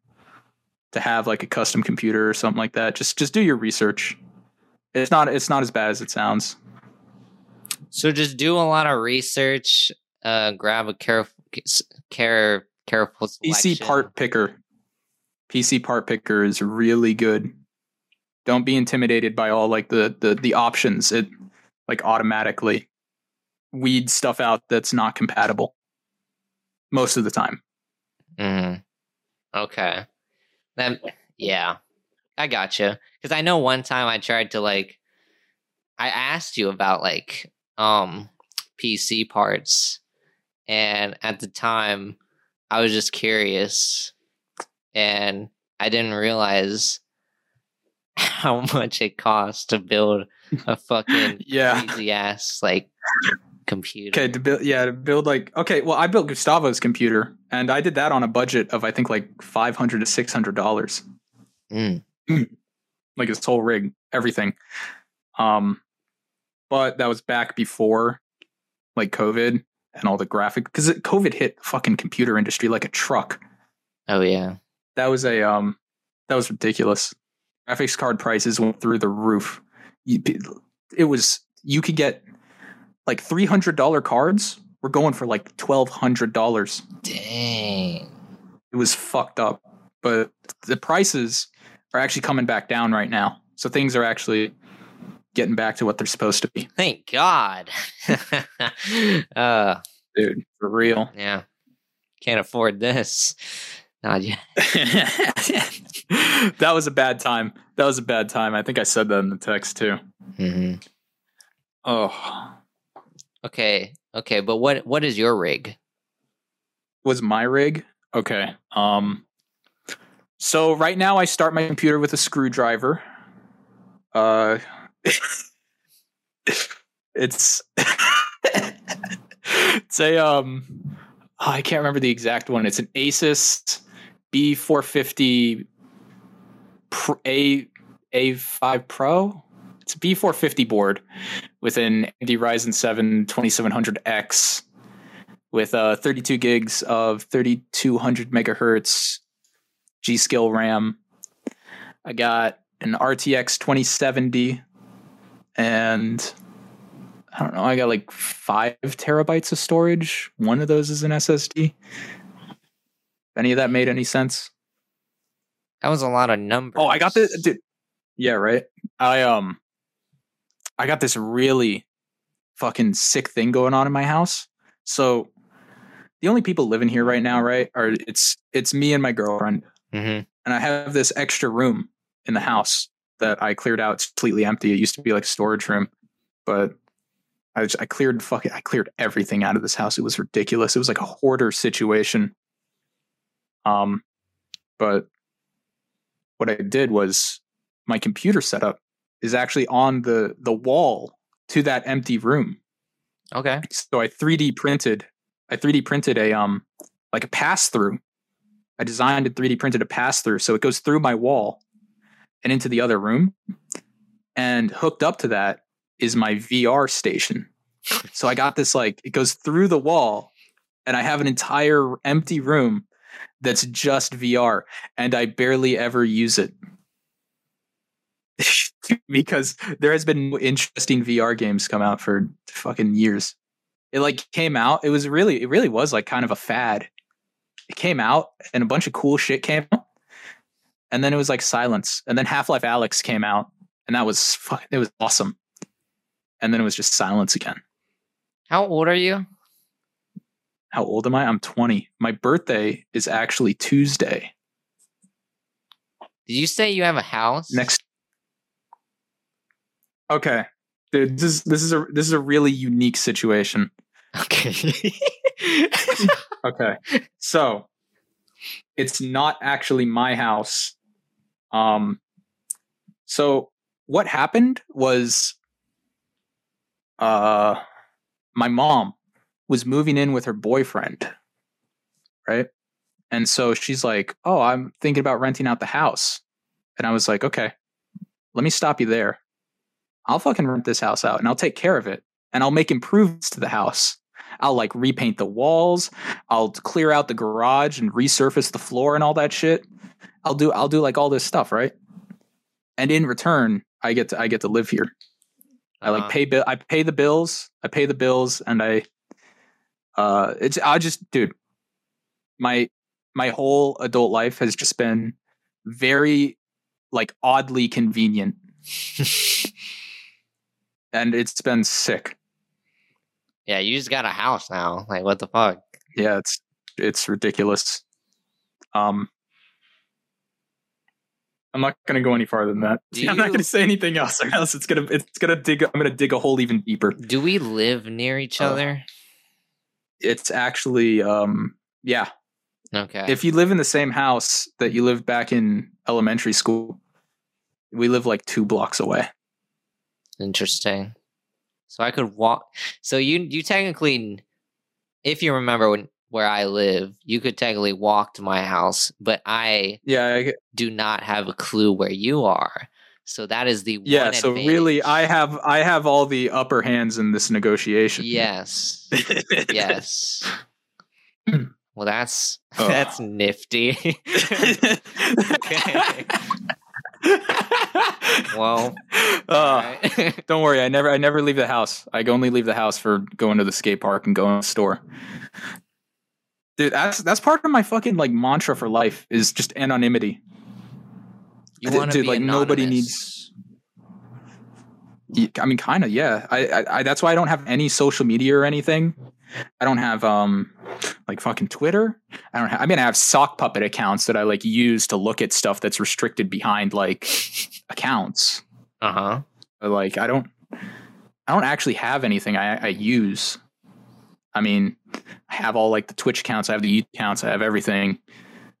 to have like a custom computer or something like that, just just do your research. It's not it's not as bad as it sounds. So just do a lot of research. Uh, grab a careful, care, careful PCPartPicker. PC part picker is really good. Don't be intimidated by all like the the the options. It like automatically weed stuff out that's not compatible most of the time. Mm. Okay. Then yeah, I gotcha. Because I know one time I tried to like, I asked you about like um PC parts, and at the time I was just curious, and I didn't realize how much it costs to build a fucking yeah. crazy ass like computer. Okay, to build yeah, to build like okay, well I built Gustavo's computer and I did that on a budget of I think like five hundred to six hundred dollars. Mm. like his whole rig, everything. Um but that was back before like COVID and all the graphic because COVID hit the fucking computer industry like a truck. Oh yeah. That was a um that was ridiculous. Graphics card prices went through the roof. It was you could get like three hundred dollar cards were going for like twelve hundred dollars. Dang. It was fucked up. But the prices are actually coming back down right now. So things are actually getting back to what they're supposed to be. Thank God. uh, Dude, for real. yeah. Can't afford this. Not yet. that was a bad time. That was a bad time. I think I said that in the text too. hmm Oh, Okay. Okay. But what what is your rig? was my rig? Okay. Um so right now I start my computer with a screwdriver. Uh it's it's a um oh, I can't remember the exact one. It's an Asus B450 Pro, A A5 Pro. It's a B450 board with an AMD Ryzen 7 2700X with uh 32 gigs of 3200 megahertz G Skill RAM. I got an RTX 2070 and I don't know, I got like five terabytes of storage. One of those is an SSD. Any of that made any sense? That was a lot of numbers. Oh, I got this dude. Yeah, right. I um I got this really fucking sick thing going on in my house. So the only people living here right now, right, are it's it's me and my girlfriend. hmm And I have this extra room in the house that I cleared out. It's completely empty. It used to be like a storage room, but I just, I cleared fucking I cleared everything out of this house. It was ridiculous. It was like a hoarder situation. Um, but what I did was my computer setup is actually on the the wall to that empty room. Okay. So I 3D printed I 3D printed a um like a pass through. I designed and 3D printed a pass through so it goes through my wall and into the other room. And hooked up to that is my VR station. So I got this like it goes through the wall and I have an entire empty room that's just VR and I barely ever use it. because there has been no interesting VR games come out for fucking years. It like came out, it was really it really was like kind of a fad. It came out and a bunch of cool shit came out. And then it was like silence. And then Half-Life Alyx came out and that was fuck, it was awesome. And then it was just silence again. How old are you? How old am I? I'm 20. My birthday is actually Tuesday. Did you say you have a house? Next Okay. Dude, this is this is a this is a really unique situation. Okay. Okay. So it's not actually my house. Um so what happened was uh my mom was moving in with her boyfriend. Right? And so she's like, "Oh, I'm thinking about renting out the house." And I was like, "Okay. Let me stop you there. I'll fucking rent this house out and I'll take care of it and I'll make improvements to the house. I'll like repaint the walls. I'll clear out the garage and resurface the floor and all that shit. I'll do I'll do like all this stuff, right? And in return, I get to I get to live here. I like Uh, pay bill I pay the bills. I pay the bills and I uh it's I just dude my my whole adult life has just been very like oddly convenient and it's been sick. yeah, you just got a house now. Like, what the fuck? Yeah, it's it's ridiculous. Um I'm not going to go any farther than that. Do I'm not going to say anything else, or else it's gonna it's gonna dig. I'm going to dig a hole even deeper. Do we live near each Oh. other? It's actually, um, yeah. Okay. If you live in the same house that you lived back in elementary school, we live like two blocks away. Interesting. So I could walk. So you you technically, if you remember when where I live, you could technically walk to my house, but I Yeah, I, do not have a clue where you are. So that is the yeah. one So really. I have I have all the upper hands in this negotiation. yes yes. well, that's Oh. that's nifty. okay. Well, Uh. Don't worry, I never I never leave the house. I only leave the house for going to the skate park and going to the store. Dude, that's that's part of my fucking like mantra for life is just anonymity. you want to be like, nobody needs. I mean, kind of, yeah. I, I, I that's why I don't have any social media or anything. I don't have um like fucking Twitter. I don't. Have, I mean, I have sock puppet accounts that I like use to look at stuff that's restricted behind like accounts. Uh huh. But like, I don't. I don't actually have anything I, I use. I mean, I have all like the Twitch accounts. I have the YouTube accounts. I have everything,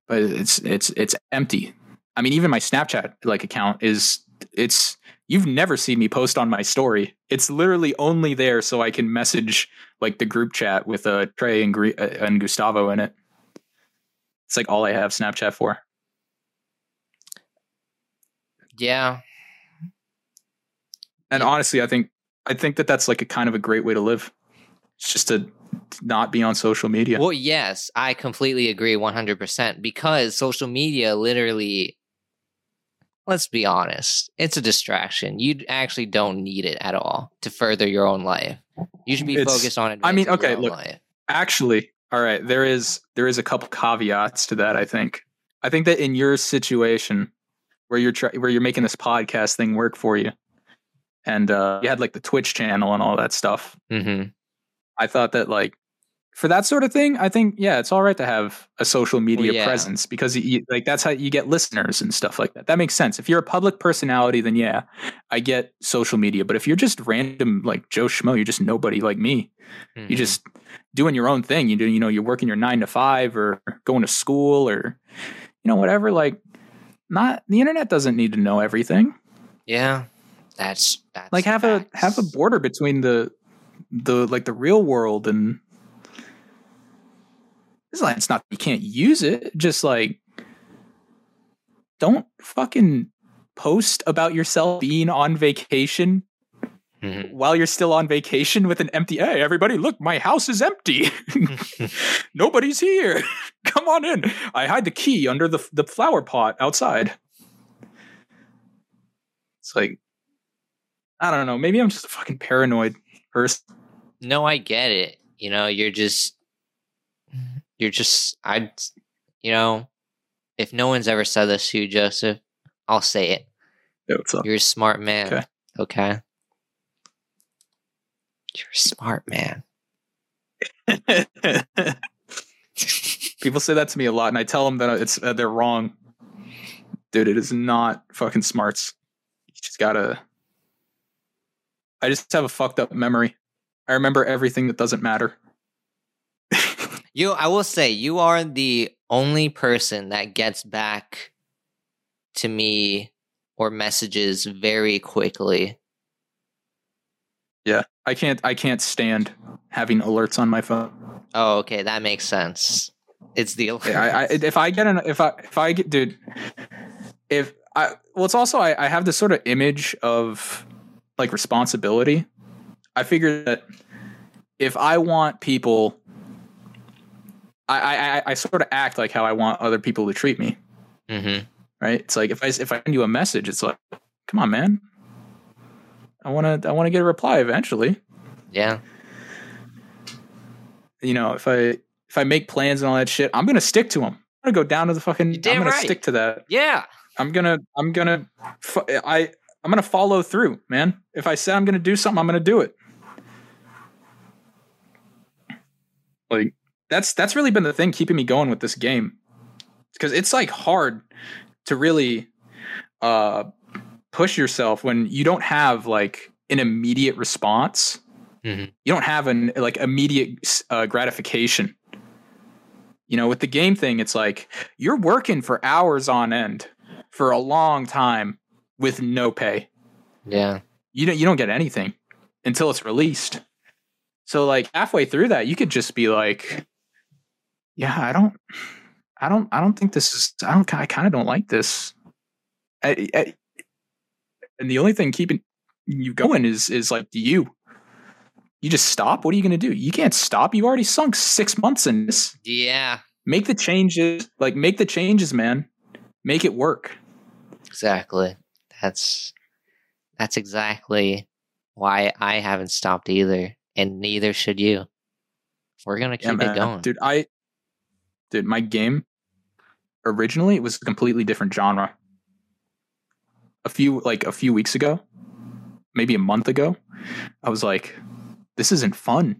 but it's it's it's empty. I mean, even my Snapchat like account is it's. You've never seen me post on my story. It's literally only there so I can message like the group chat with uh, Trey and, Gre- uh, and Gustavo in it. It's like all I have Snapchat for. Yeah. And honestly, I think I think that that's like a kind of a great way to live. It's just to not be on social media. Well, yes, I completely agree 100% because social media literally, let's be honest, it's a distraction. You actually don't need it at all to further your own life. You should be It's- focused on it. I mean, okay, look, life. Actually, all right, there is there is a couple caveats to that. I think. I think that in your situation, where you're try- where you're making this podcast thing work for you, and uh, you had like the Twitch channel and all that stuff. Mm-hmm. I thought that like for that sort of thing, I think yeah, it's all right to have a social media yeah. presence because you, like that's how you get listeners and stuff like that. That makes sense. If you're a public personality, then yeah, I get social media. But if you're just random like Joe Schmo, you're just nobody like me. Mm-hmm. You just doing your own thing. You do you know you're working your nine to five or going to school or you know whatever. Like not the internet doesn't need to know everything. yeah, that's, that's Like have a have a border between the the like the real world and it's like it's not you can't use it. Just like don't fucking post about yourself being on vacation Mhm. while you're still on vacation with an empty hey everybody look my house is empty. Nobody's here. Come on in. I hide the key under the the flower pot outside. It's like i don't know. Maybe i'm just a fucking paranoid person. No, I get it. You know, you're just, you're just, I, you know, if no one's ever said this to you, Joseph, I'll say it. Yeah. You're a smart man. Okay. Okay. You're a smart man. People say that to me a lot, and I tell them that it's uh, they're wrong. Dude, it is not fucking smarts. You just gotta. I just have a fucked up memory. I remember everything that doesn't matter. You, I will say, you are the only person that gets back to me or messages very quickly. Yeah, I can't. I can't stand having alerts on my phone. Oh, okay, that makes sense. It's the Yeah, I, I, if I get an, if I, if I get, dude, if I, well, it's also I, I have this sort of image of like responsibility. I figure that if I want people, I, I, I- sort of act like how I want other people to treat me. hmm Right? It's like if I, if I send you a message, it's like, come on, man. I want to, I want to get a reply eventually. Yeah, you know, if I if I make plans and all that shit, I'm gonna stick to them. I'm gonna go down to the fucking. I'm gonna right. stick to that. yeah, I'm gonna. I'm gonna. I. I'm gonna follow through, man. If I say I'm gonna do something, I'm gonna do it. Like that's that's really been the thing keeping me going with this game, because it's like hard to really uh push yourself when you don't have like an immediate response. Mhm. you don't have an like immediate uh, gratification. You know with the game thing it's like you're working for hours on end for a long time with no pay. Yeah, you don't you don't get anything until it's released. So like halfway through that you could just be like yeah i don't i don't i don't think this is i don't i kind of don't like this. I, I, and the only thing keeping you going is is like you. You just stop? What are you going to do? You can't stop. You've already sunk six months in this. Yeah, make the changes like make the changes man. Make it work. Exactly. That's that's exactly why I haven't stopped either, and neither should you. We're gonna keep it going. dude i dude my game originally it was a completely different genre. A few like a few weeks ago maybe a month ago i was like this isn't fun.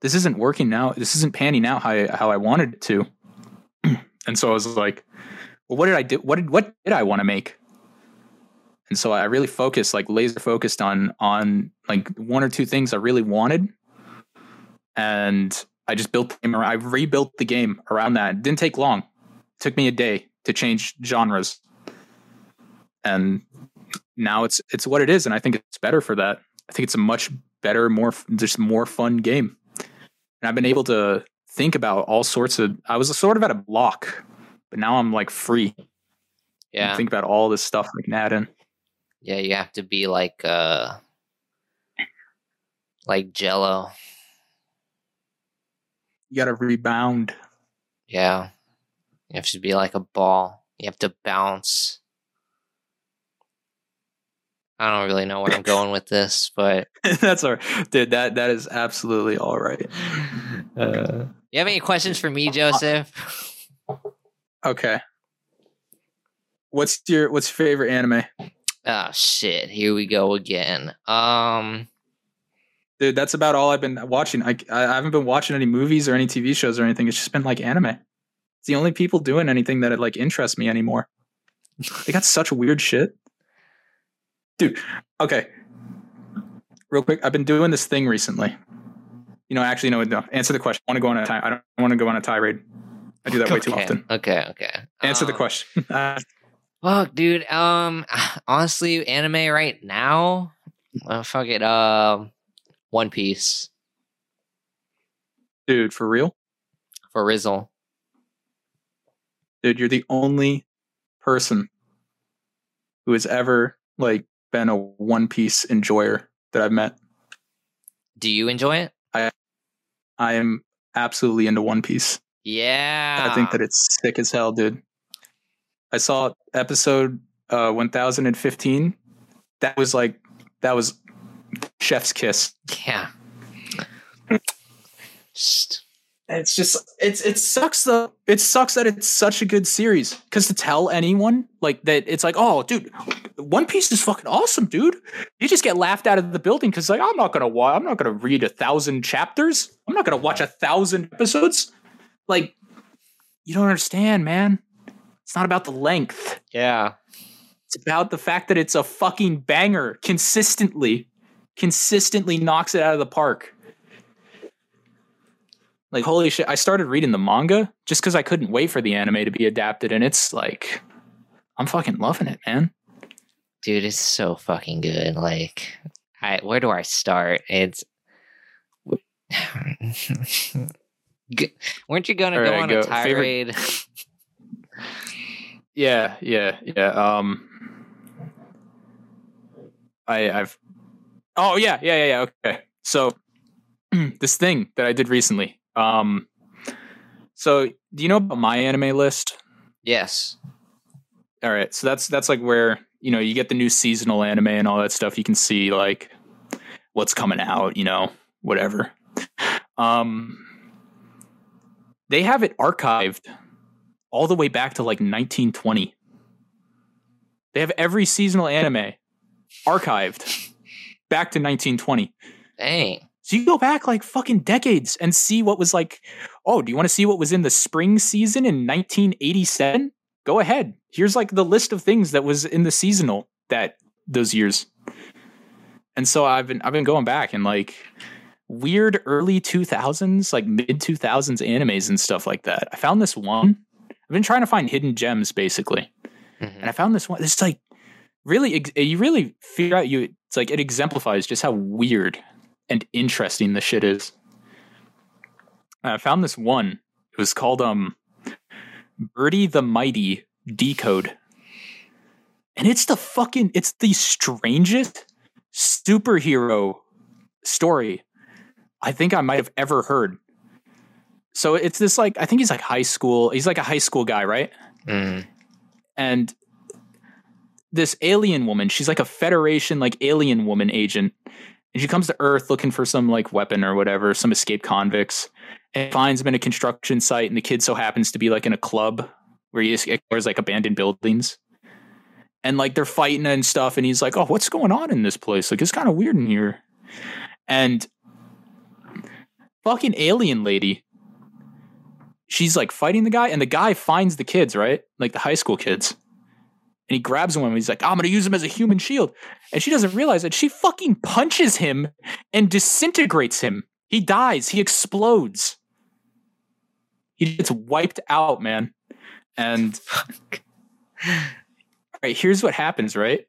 This isn't working now. This isn't panning out how I, how I wanted it to. And so i was like well what did i do? What did what did i want to make? And so i really focused like laser focused on on like one or two things i really wanted. And I just built the game I rebuilt the game around that. It didn't take long. It took me a day to change genres. And now it's it's what it is and I think it's better for that. I think it's a much better, more just more fun game. And I've been able to think about all sorts of I was sort of at a block, but now I'm like free. yeah, Think about all this stuff like Nadin. yeah. You have to be like uh, like Jello. You got to rebound. Yeah. You have to be like a ball. You have to bounce. I don't really know where I'm going with this, but That's all right. Dude, that that is absolutely all right. uh, you have any questions for me, Joseph? Okay. What's your what's your favorite anime? Oh shit, here we go again. Um Dude, that's about all I've been watching. I I haven't been watching any movies or any TV shows or anything. It's just been like anime. It's the only people doing anything that it like interests me anymore. They got such weird shit. Dude, okay. Real quick, I've been doing this thing recently. You know, actually, no, no. Answer the question. I want to go on a time. I don't want to go on a tirade. I do that way too often. Okay, okay. Answer the Um, question. Uh, Fuck, dude. Um, honestly, anime right now. Uh, fuck it. Um, One Piece dude, for real? for Rizzle. dude, you're the only person who has ever like been a One Piece enjoyer that I've met. Do you enjoy it? I I am absolutely into One Piece. Yeah. I think that it's sick as hell, dude. I saw episode uh 1015. That was like that was chef's kiss. Yeah. Just It's just it's it sucks though. It sucks that it's such a good series because to tell anyone like that, it's like, oh, dude, One Piece is fucking awesome, dude. You just get laughed out of the building because like I'm not gonna wa- I'm not gonna read a thousand chapters. I'm not gonna watch a thousand episodes. Like, you don't understand, man. It's not about the length. yeah. It's about the fact that it's a fucking banger consistently, consistently knocks it out of the park. Like holy shit, I started reading the manga just because I couldn't wait for the anime to be adapted, and it's like I'm fucking loving it, man. Dude, it's so fucking good. Like, I where do I start? It's. G- Weren't you gonna go right, on go. a tirade? Yeah, yeah, yeah. Um, I, I've. Oh yeah, yeah, yeah, yeah. Okay, so this thing that I did recently. Um, so do you know about MyAnimeList? yes. All right, so that's that's like where you know you get the new seasonal anime and all that stuff. You can see like what's coming out, you know, whatever. Um, they have it archived all the way back to like 1920. They have every seasonal anime archived back to 1920. Dang. So you go back like fucking decades and see what was like. Oh, do you want to see what was in the spring season in 1987? Go ahead. Here's like the list of things that was in the seasonal that those years. And so I've been I've been going back and like weird early 2000s, like mid 2000s animes and stuff like that. I found this one. I've been trying to find hidden gems basically. Mhm. And I found this one. It's like really, you really figure out you. It's like it exemplifies just how weird and interesting the shit is. I found this one. It was called um, Birdy the Mighty Decode, and it's the fucking. It's the strangest superhero story I think I might have ever heard. So it's this like I think he's like high school. He's like a high school guy, right? Mhm. and this alien woman. She's like a federation like alien woman agent. And she comes to earth looking for some like weapon or whatever some escaped convicts and finds them in a construction site and the kid so happens to be like in a club where he explores like abandoned buildings. And like they're fighting and stuff and he's like oh what's going on in this place? Like it's kind of weird in here. And fucking alien lady she's like fighting the guy, and the guy finds the kids, right? Like the high school kids. And he grabs one and he's like, I'm gonna use him as a human shield. And she doesn't realize that she fucking punches him and disintegrates him. He dies, he explodes. He gets wiped out, man. And right, here's what happens, right?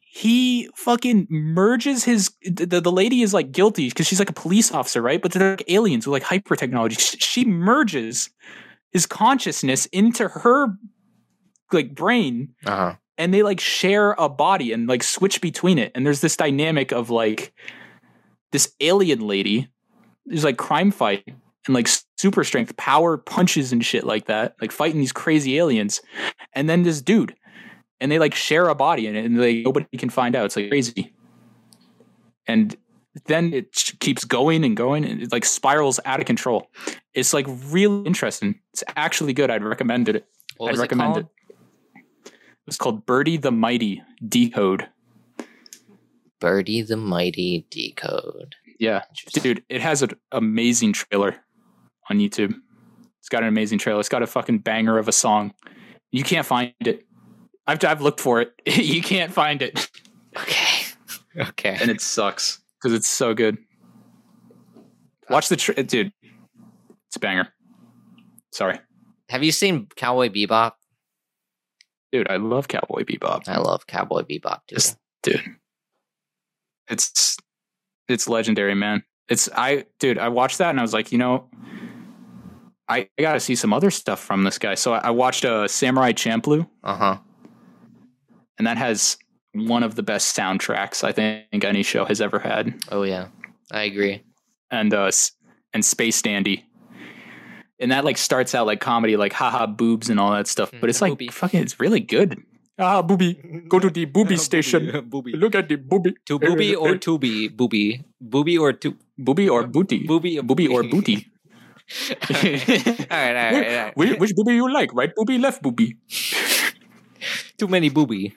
He fucking merges his the, the lady is like guilty because she's like a police officer, right? But they're like aliens with like hyper technology. She merges his consciousness into her like brain Uh-huh. and they like share a body and like switch between it. And there's this dynamic of like this alien lady who's like crime fight and like super strength, power punches and shit like that, like fighting these crazy aliens. And then this dude, and they like share a body in it, and like nobody can find out. It's like crazy. And then it keeps going and going, and it like spirals out of control. It's like really interesting. It's actually good. I'd recommend it. What I'd recommend it it. It's called Birdy the Mighty Decode. Birdy the Mighty Decode. Yeah, dude, it has an amazing trailer on YouTube. It's got an amazing trailer. It's got a fucking banger of a song. You can't find it. I've I've looked for it. you can't find it, Okay. Okay. and it sucks because it's so good. Watch the tra- dude. It's a banger. Sorry, Have you seen Cowboy Bebop? Dude. I love Cowboy Bebop. I love Cowboy Bebop too. Just- dude. It's it's legendary, man. It's I dude, I watched that and I was like, you know, I, I gotta see some other stuff from this guy. So I, I watched uh, Samurai Champloo, Uh huh. and that has one of the best soundtracks I think any show has ever had. Oh yeah, I agree. And uh and Space Dandy. And that like starts out like comedy, like haha boobs and all that stuff. Mm, but it's like Boobie. fucking it's really good. Ah booby. Go to the booby station. booby. Look at the booby. To booby eh, eh, or eh. to be booby? Booby or to Booby or uh, booty? booby? or Booby or booty? all right, all right, all right. all right. which, which booby you like? Right booby, left booby? Too many booby.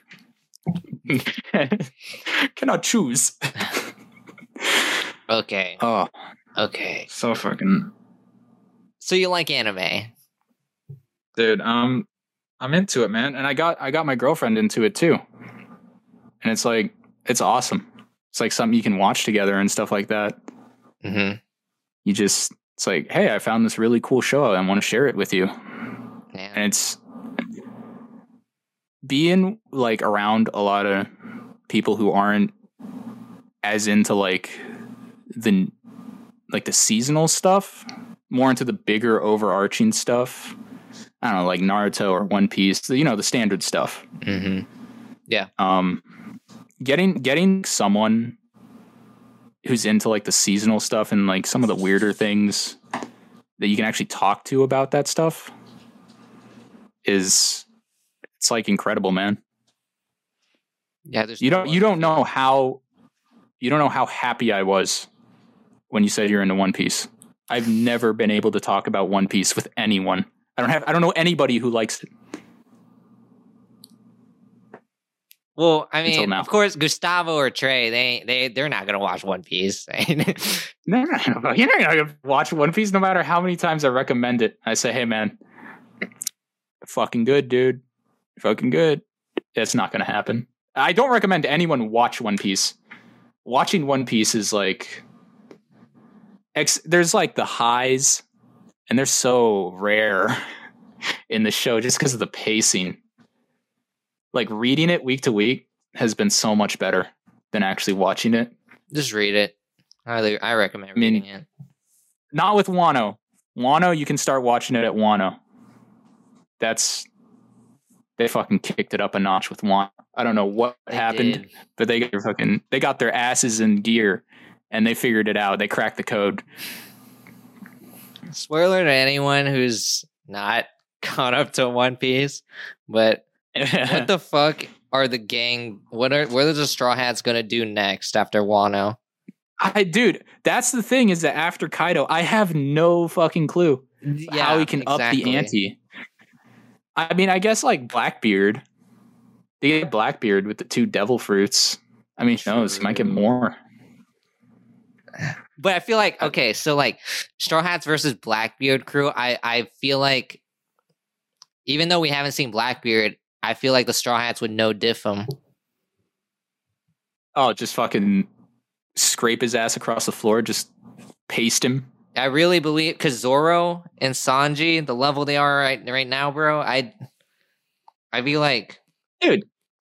Cannot choose. Okay, Oh, okay. so fucking So you like anime? dude. Um, I'm into it, man, and I got I got my girlfriend into it too, and it's like it's awesome. It's like something you can watch together and stuff like that. Mm-hmm. You just It's like, hey, I found this really cool show. I want to share it with you. Yeah. And it's being like around a lot of people who aren't as into like the like the seasonal stuff, more into the bigger overarching stuff. I don't know, like Naruto or One Piece, you know, the standard stuff. hmm Yeah. Um, getting getting someone who's into like the seasonal stuff and like some of the weirder things that you can actually talk to about that stuff is it's like incredible, man. Yeah. There's You don't you don't know how you don't know how happy I was when you said you're into One Piece. I've never been able to talk about One Piece with anyone. I don't have I don't know anybody who likes it. Well, I mean, of course, Gustavo or Trey, they they they're not gonna watch One Piece. No, no, no. You're not gonna watch One Piece no matter how many times I recommend it. I say, hey man, fucking good, dude. Fucking good. It's not gonna happen. I don't recommend anyone watch One Piece. Watching One Piece is like ex- there's like the highs, and they're so rare in the show just because of the pacing. Like reading it week to week has been so much better than actually watching it. Just read it. I I recommend I mean- reading it. Not with Wano. Wano, you can start watching it at Wano. That's they fucking kicked it up a notch with Wano. I don't know what They happened, did. but they fucking they got their asses in gear and they figured it out. They cracked the code. Spoiler to anyone who's not caught up to One Piece, but what the fuck are the gang? What are what are the Straw Hats gonna do next after Wano? I dude, that's the thing is that after Kaido, I have no fucking clue how he can up the ante. I mean, I guess like Blackbeard. They get Blackbeard with the two devil fruits. I mean, who knows? He might get more. But I feel like uh, okay, so like Straw Hats versus Blackbeard crew, I I feel like even though we haven't seen Blackbeard, I feel like the Straw Hats would no diff him. Oh, just fucking scrape his ass across the floor, just paste him. I really believe because Zoro and Sanji, the level they are right right now, bro. I I'd be like,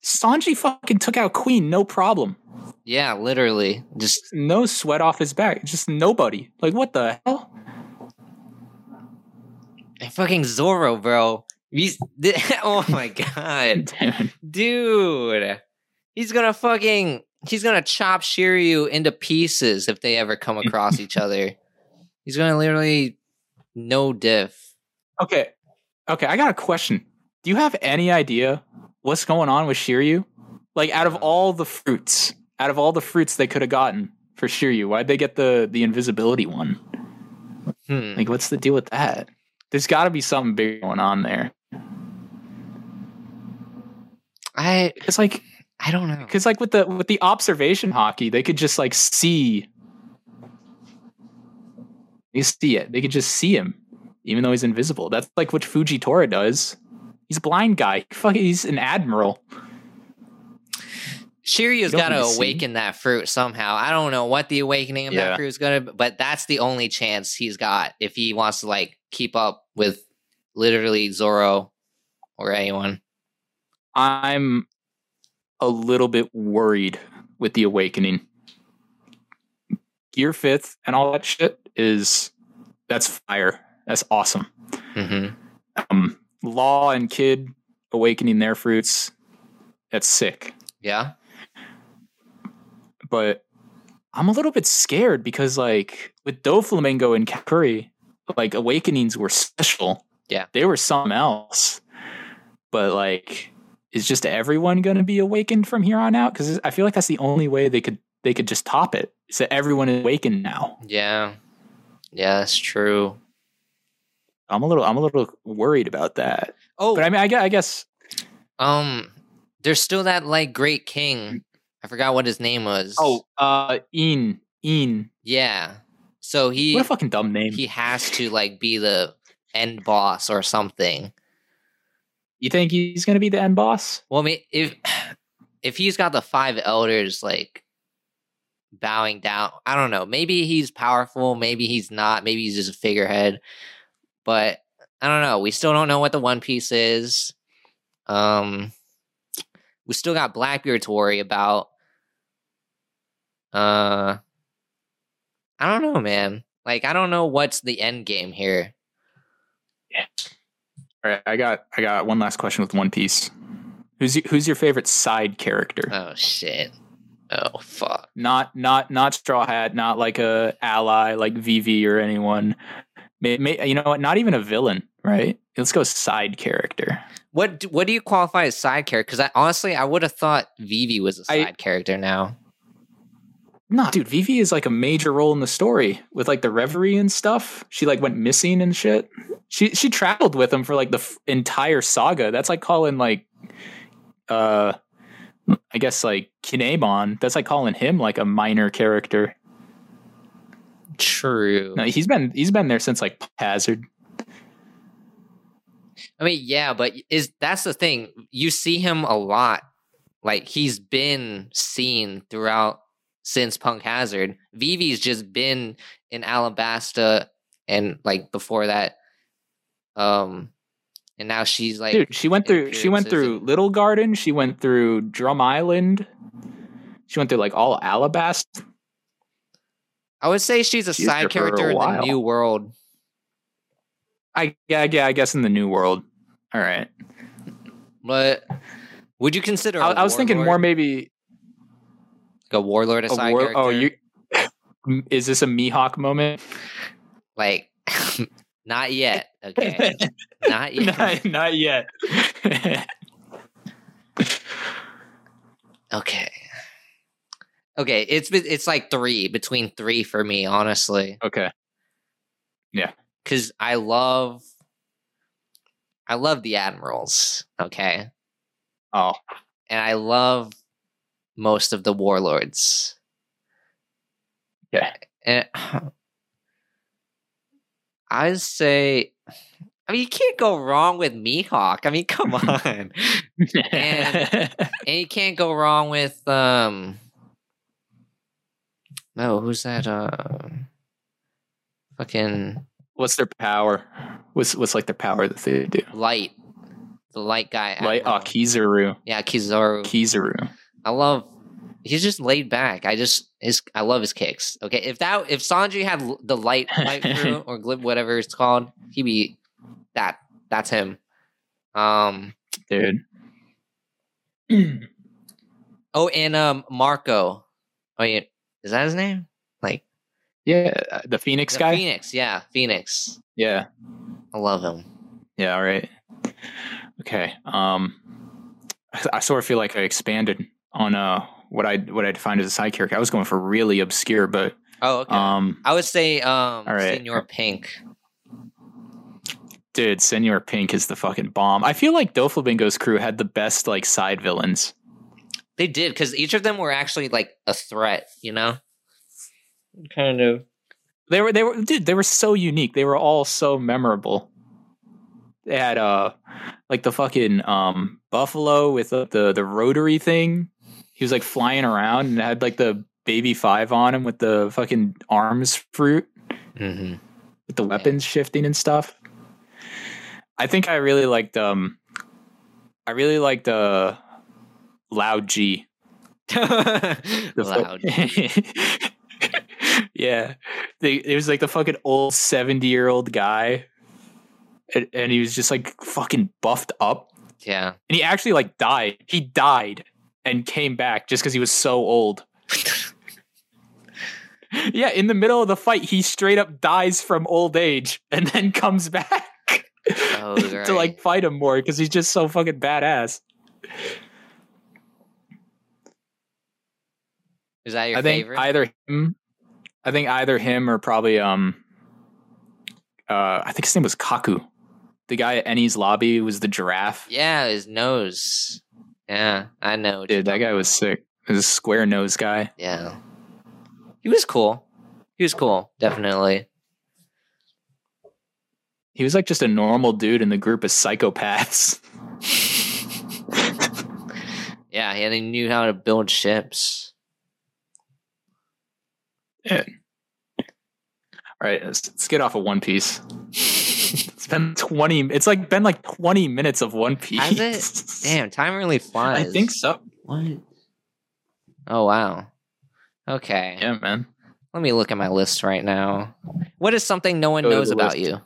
Sanji fucking took out Queen, no problem. yeah, literally, just No sweat off his back. Just nobody. Like, what the hell? and fucking Zoro, bro. He's, oh my god, Dude. dude, he's gonna fucking he's gonna chop Shiryu into pieces if they ever come across each other. He's gonna literally no diff. Okay. Okay, I got a question. Do you have any idea what's going on with Shiryu? Like, out of all the fruits, out of all the fruits they could have gotten for Shiryu, why'd they get the the invisibility one? Hmm. Like, what's the deal with that? There's got to be something big going on there. I It's like I don't know. because like with the with the observation haki, they could just like see. You see it. They could just see him, even though he's invisible. That's like what Fujitora does. He's a blind guy. Fuck, he's an admiral. Shiryu's don't got to really see. awaken that fruit somehow. I don't know what the awakening of Yeah. that fruit is going to, be, but that's the only chance he's got if he wants to like keep up with literally Zoro or anyone. I'm a little bit worried with the awakening. Gear fifth and all that shit is that's fire. That's awesome. hmm Um, Law and Kid awakening their fruits. That's sick. Yeah. But I'm a little bit scared because like with Doflamingo and Katakuri, like awakenings were special. Yeah. They were something else. But like is just everyone going to be awakened from here on out cuz I feel like that's the only way they could they could just top it. Is that everyone is awakened now. Yeah. Yeah, that's true. I'm a little I'm a little worried about that. Oh, But I mean I guess, I guess um, there's still that like great king. I forgot what his name was. oh, uh Een Een yeah. So he what a fucking dumb name. he has to like be the end boss or something. you think he's going to be the end boss? Well, I mean, if if he's got the five elders like bowing down. I don't know. Maybe he's powerful. Maybe he's not. Maybe he's just a figurehead. But I don't know. We still don't know what the One Piece is. Um, we still got Blackbeard to worry about. Uh, I don't know, man. Like, I don't know what's the end game here. All right, I got I got one last question with One Piece. Who's who's your favorite side character? Oh shit. Oh fuck. not not not Straw Hat, not like a ally like Vivi or anyone. May, may, you know what? Not even a villain, right? Let's go side character. What do, what do you qualify as side character? Because I honestly I would have thought Vivi was a side character now. No, dude, Vivi is like a major role in the story with like the reverie and stuff. She like went missing and shit. She she traveled with him for like the f- entire saga. That's like calling like uh I guess like Kinemon. That's like calling him like a minor character. True. No, he's been he's been there since like Hazard. I mean, yeah, but is that's the thing. You see him a lot. Like he's been seen throughout since Punk Hazard. Vivi's just been in Alabasta and like before that. Um and now she's like Dude, she went through she went through Little Garden, she went through Drum Island. She went through like all Alabasta. I would say she's a She's side for a character in the new world. I yeah, yeah, I guess in the new world. All right. But would you consider I, I I was thinking more maybe like a warlord a, a side war, oh, character? oh you is this a Mihawk moment? like not yet. Okay. not yet. not, not yet. Okay. Okay, it's it's like three between three for me, honestly, okay. Yeah. Because I love, I love the admirals. Okay, Oh, and I love most of the warlords. Okay. And I say, I mean, you can't go wrong with Mihawk. I mean, come on, and you can't go wrong with um. No, who's that? Uh, fucking what's their power? What's what's like their power that they do? light, the light guy. Like oh, Kizaru. yeah, Kizaru. Kizaru. I love. He's just laid back. I just his. I love his kicks. Okay, if that if Sanji had the light light fruit or glib whatever it's called, he'd be that. That's him. Um. Dude. Oh, and um, Marco. Oh yeah, is that his name? Like Yeah, uh, the Phoenix the guy. Phoenix. Yeah, Phoenix. Yeah. I love him. Yeah, all right. Okay. Um I, I sort of feel like I expanded on uh what I what I defined as a side character. I was going for really obscure, but Oh, okay. um I would say um, all right. Senor Pink. dude, Senor Pink is the fucking bomb. I feel like Doflamingo's crew had the best like side villains. They did because each of them were actually like a threat. You know, kind of. They were they were dude, they were so unique. They were all so memorable. They had uh like the fucking um buffalo with the the, the rotary thing. He was like flying around and had like the baby five on him with the fucking arms fruit Mm-hmm. with the weapons shifting and stuff. I think I really liked um I really liked uh Lao G. Lao. yeah. They, it was like the fucking old 70 year old guy. And, and he was just like fucking buffed up. yeah. And he actually like died. He died and came back just because he was so old. Yeah, in the middle of the fight, he straight up dies from old age and then comes back Oh, to like fight him more because he's just so fucking badass. Is that your I think either him, I think either him or probably um, uh, I think his name was Kaku, the guy at Enies Lobby was the giraffe. yeah, his nose. Yeah, I know. Dude, that guy was sick. He was a square nose guy. Yeah. He was cool. He was cool, definitely. He was like just a normal dude in the group of psychopaths. yeah, and he knew how to build ships. Yeah. All right, let's, let's get off of One Piece. It's been twenty. It's like been like twenty minutes of One Piece. Has it? Damn, time really flies. I think so. What? Oh wow. Okay. Yeah, man. Let me look at my list right now. What is something no one Go knows about list. you?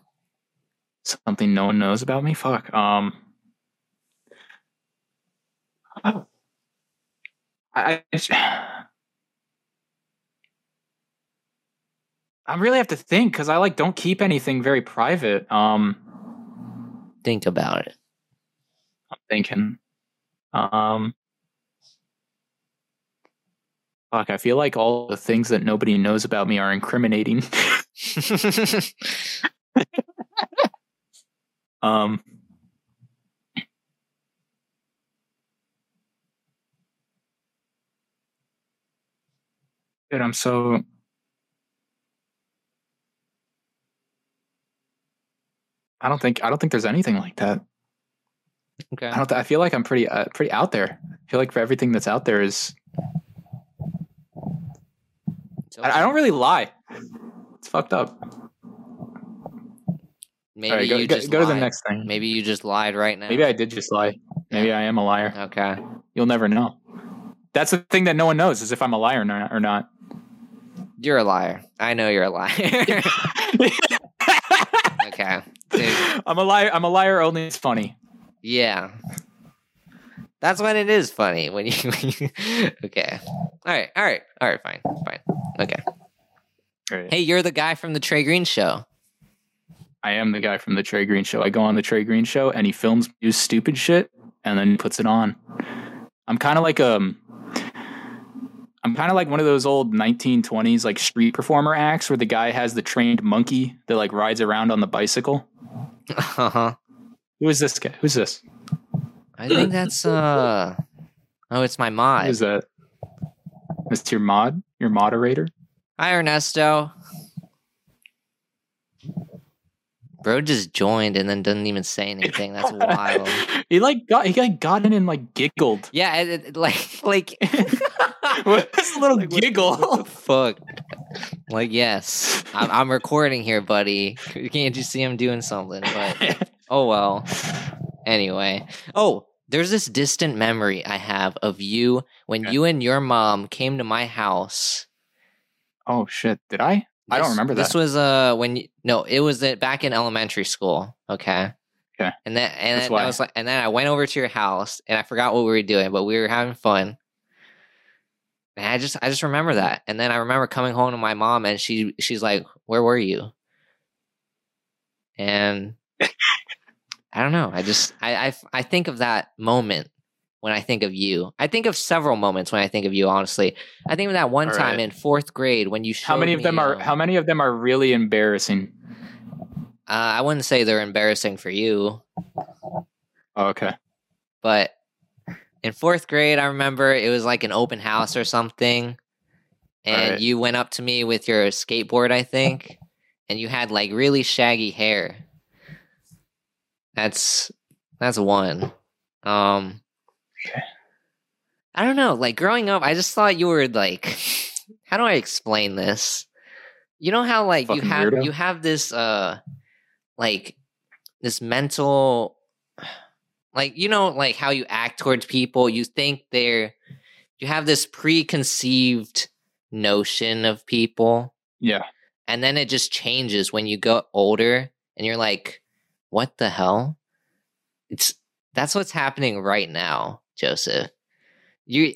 Something no one knows about me. Fuck. Um. I, I, I really have to think because I like don't keep anything very private. Um, Think about it. I'm thinking. Um. Fuck, I feel like all the things that nobody knows about me are incriminating. um. Dude, I'm so. I don't think I don't think there's anything like that. okay. I don't. I feel like I'm pretty uh, pretty out there. I feel like for everything that's out there is. I, I don't really lie. It's fucked up. Maybe right, go, you go, just go to the next thing. Maybe you just lied right now. Maybe I did just lie. Maybe I am a liar. Okay. You'll never know. That's the thing that no one knows is if I'm a liar. Or not. You're a liar. I know you're a liar. okay. Dude, I'm a liar. I'm a liar. Only it's funny. yeah. That's when it is funny when you, when you Okay. All right. All right. All right. Fine. Fine. Okay. Right. Hey, you're the guy from the Trey Green show. I am the guy from the Trey Green show. I go on the Trey Green show and he films do stupid shit and then puts it on. I'm kind of like um I'm kind of like one of those old 1920s like street performer acts where the guy has the trained monkey that like rides around on the bicycle. Uh-huh. Who is this guy? Who's this? I think that's uh Oh, it's my mod. is that? That's your mod? Your moderator? Hi Ernesto. Bro just joined and then doesn't even say anything. That's wild. he like got he like got in and like giggled. Yeah, it, it- like like What a little Like, giggle? what the fuck? Like yes, I'm, I'm recording here, buddy. You Can't you see I'm doing something? But oh well. Anyway, oh, there's this distant memory I have of you when Okay. you and your mom came to my house. oh shit! Did I? I don't remember This was uh when you, no, it was uh, back in elementary school. Okay. Okay. And then and then I was like, and then I went over to your house and I forgot what we were doing, but we were having fun. And I just I just remember that. And then I remember coming home to my mom and she she's like, "Where were you?" And I don't know. I just I I I think of that moment when I think of you. I think of several moments when I think of you. Honestly, I think of that one All time right. in fourth grade when you showed How many of them are? um, How many of them are really embarrassing? Uh, I wouldn't say they're embarrassing for you, Oh, okay. but in fourth grade, I remember it was like an open house or something, and Alright. you went up to me with your skateboard, I think, and you had like really shaggy hair. That's that's one. Um. I don't know. Like growing up, I just thought you were like, how do I explain this? You know how like you have weirdo. you have this uh like this mental like you know like how you act towards people you think they're you have this preconceived notion of people Yeah. and then it just changes when you go older and you're like what the hell it's that's what's happening right now joseph you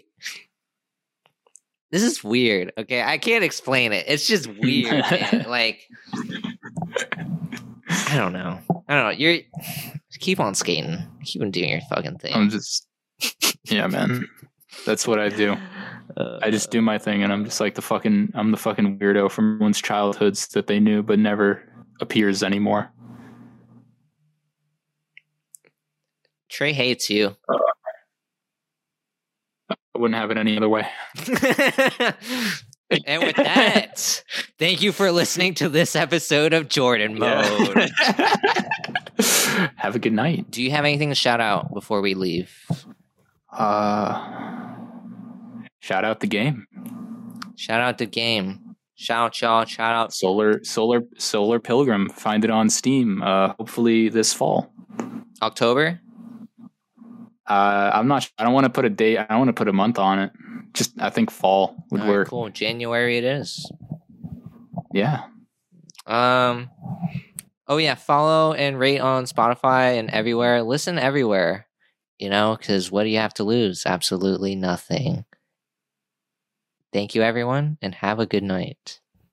this is weird okay i can't explain it it's just weird like i don't know i don't know you're keep on skating keep on doing your fucking thing I'm just. Yeah, man. That's what I do. I just do my thing, and I'm just like the fucking. I'm the fucking weirdo from one's childhoods that they knew but never appears anymore. trey hates you I wouldn't have it any other way. and with that, thank you for listening to this episode of Jordan Mode. have a good night. Do you have anything to shout out before we leave? Uh, shout out the game. Shout out the game. Shout out y'all. Shout out. Solar Solar Solar Pilgrim. Find it on Steam. Uh, hopefully this fall. October. Uh, I'm not. Sure. I don't want to put a date. I don't want to put a month on it. Just I think fall would right, work. cool. January it is. Yeah. Um. Oh yeah, follow and rate on Spotify and everywhere. Listen everywhere. You know, because what do you have to lose? Absolutely nothing. Thank you, everyone, and have a good night.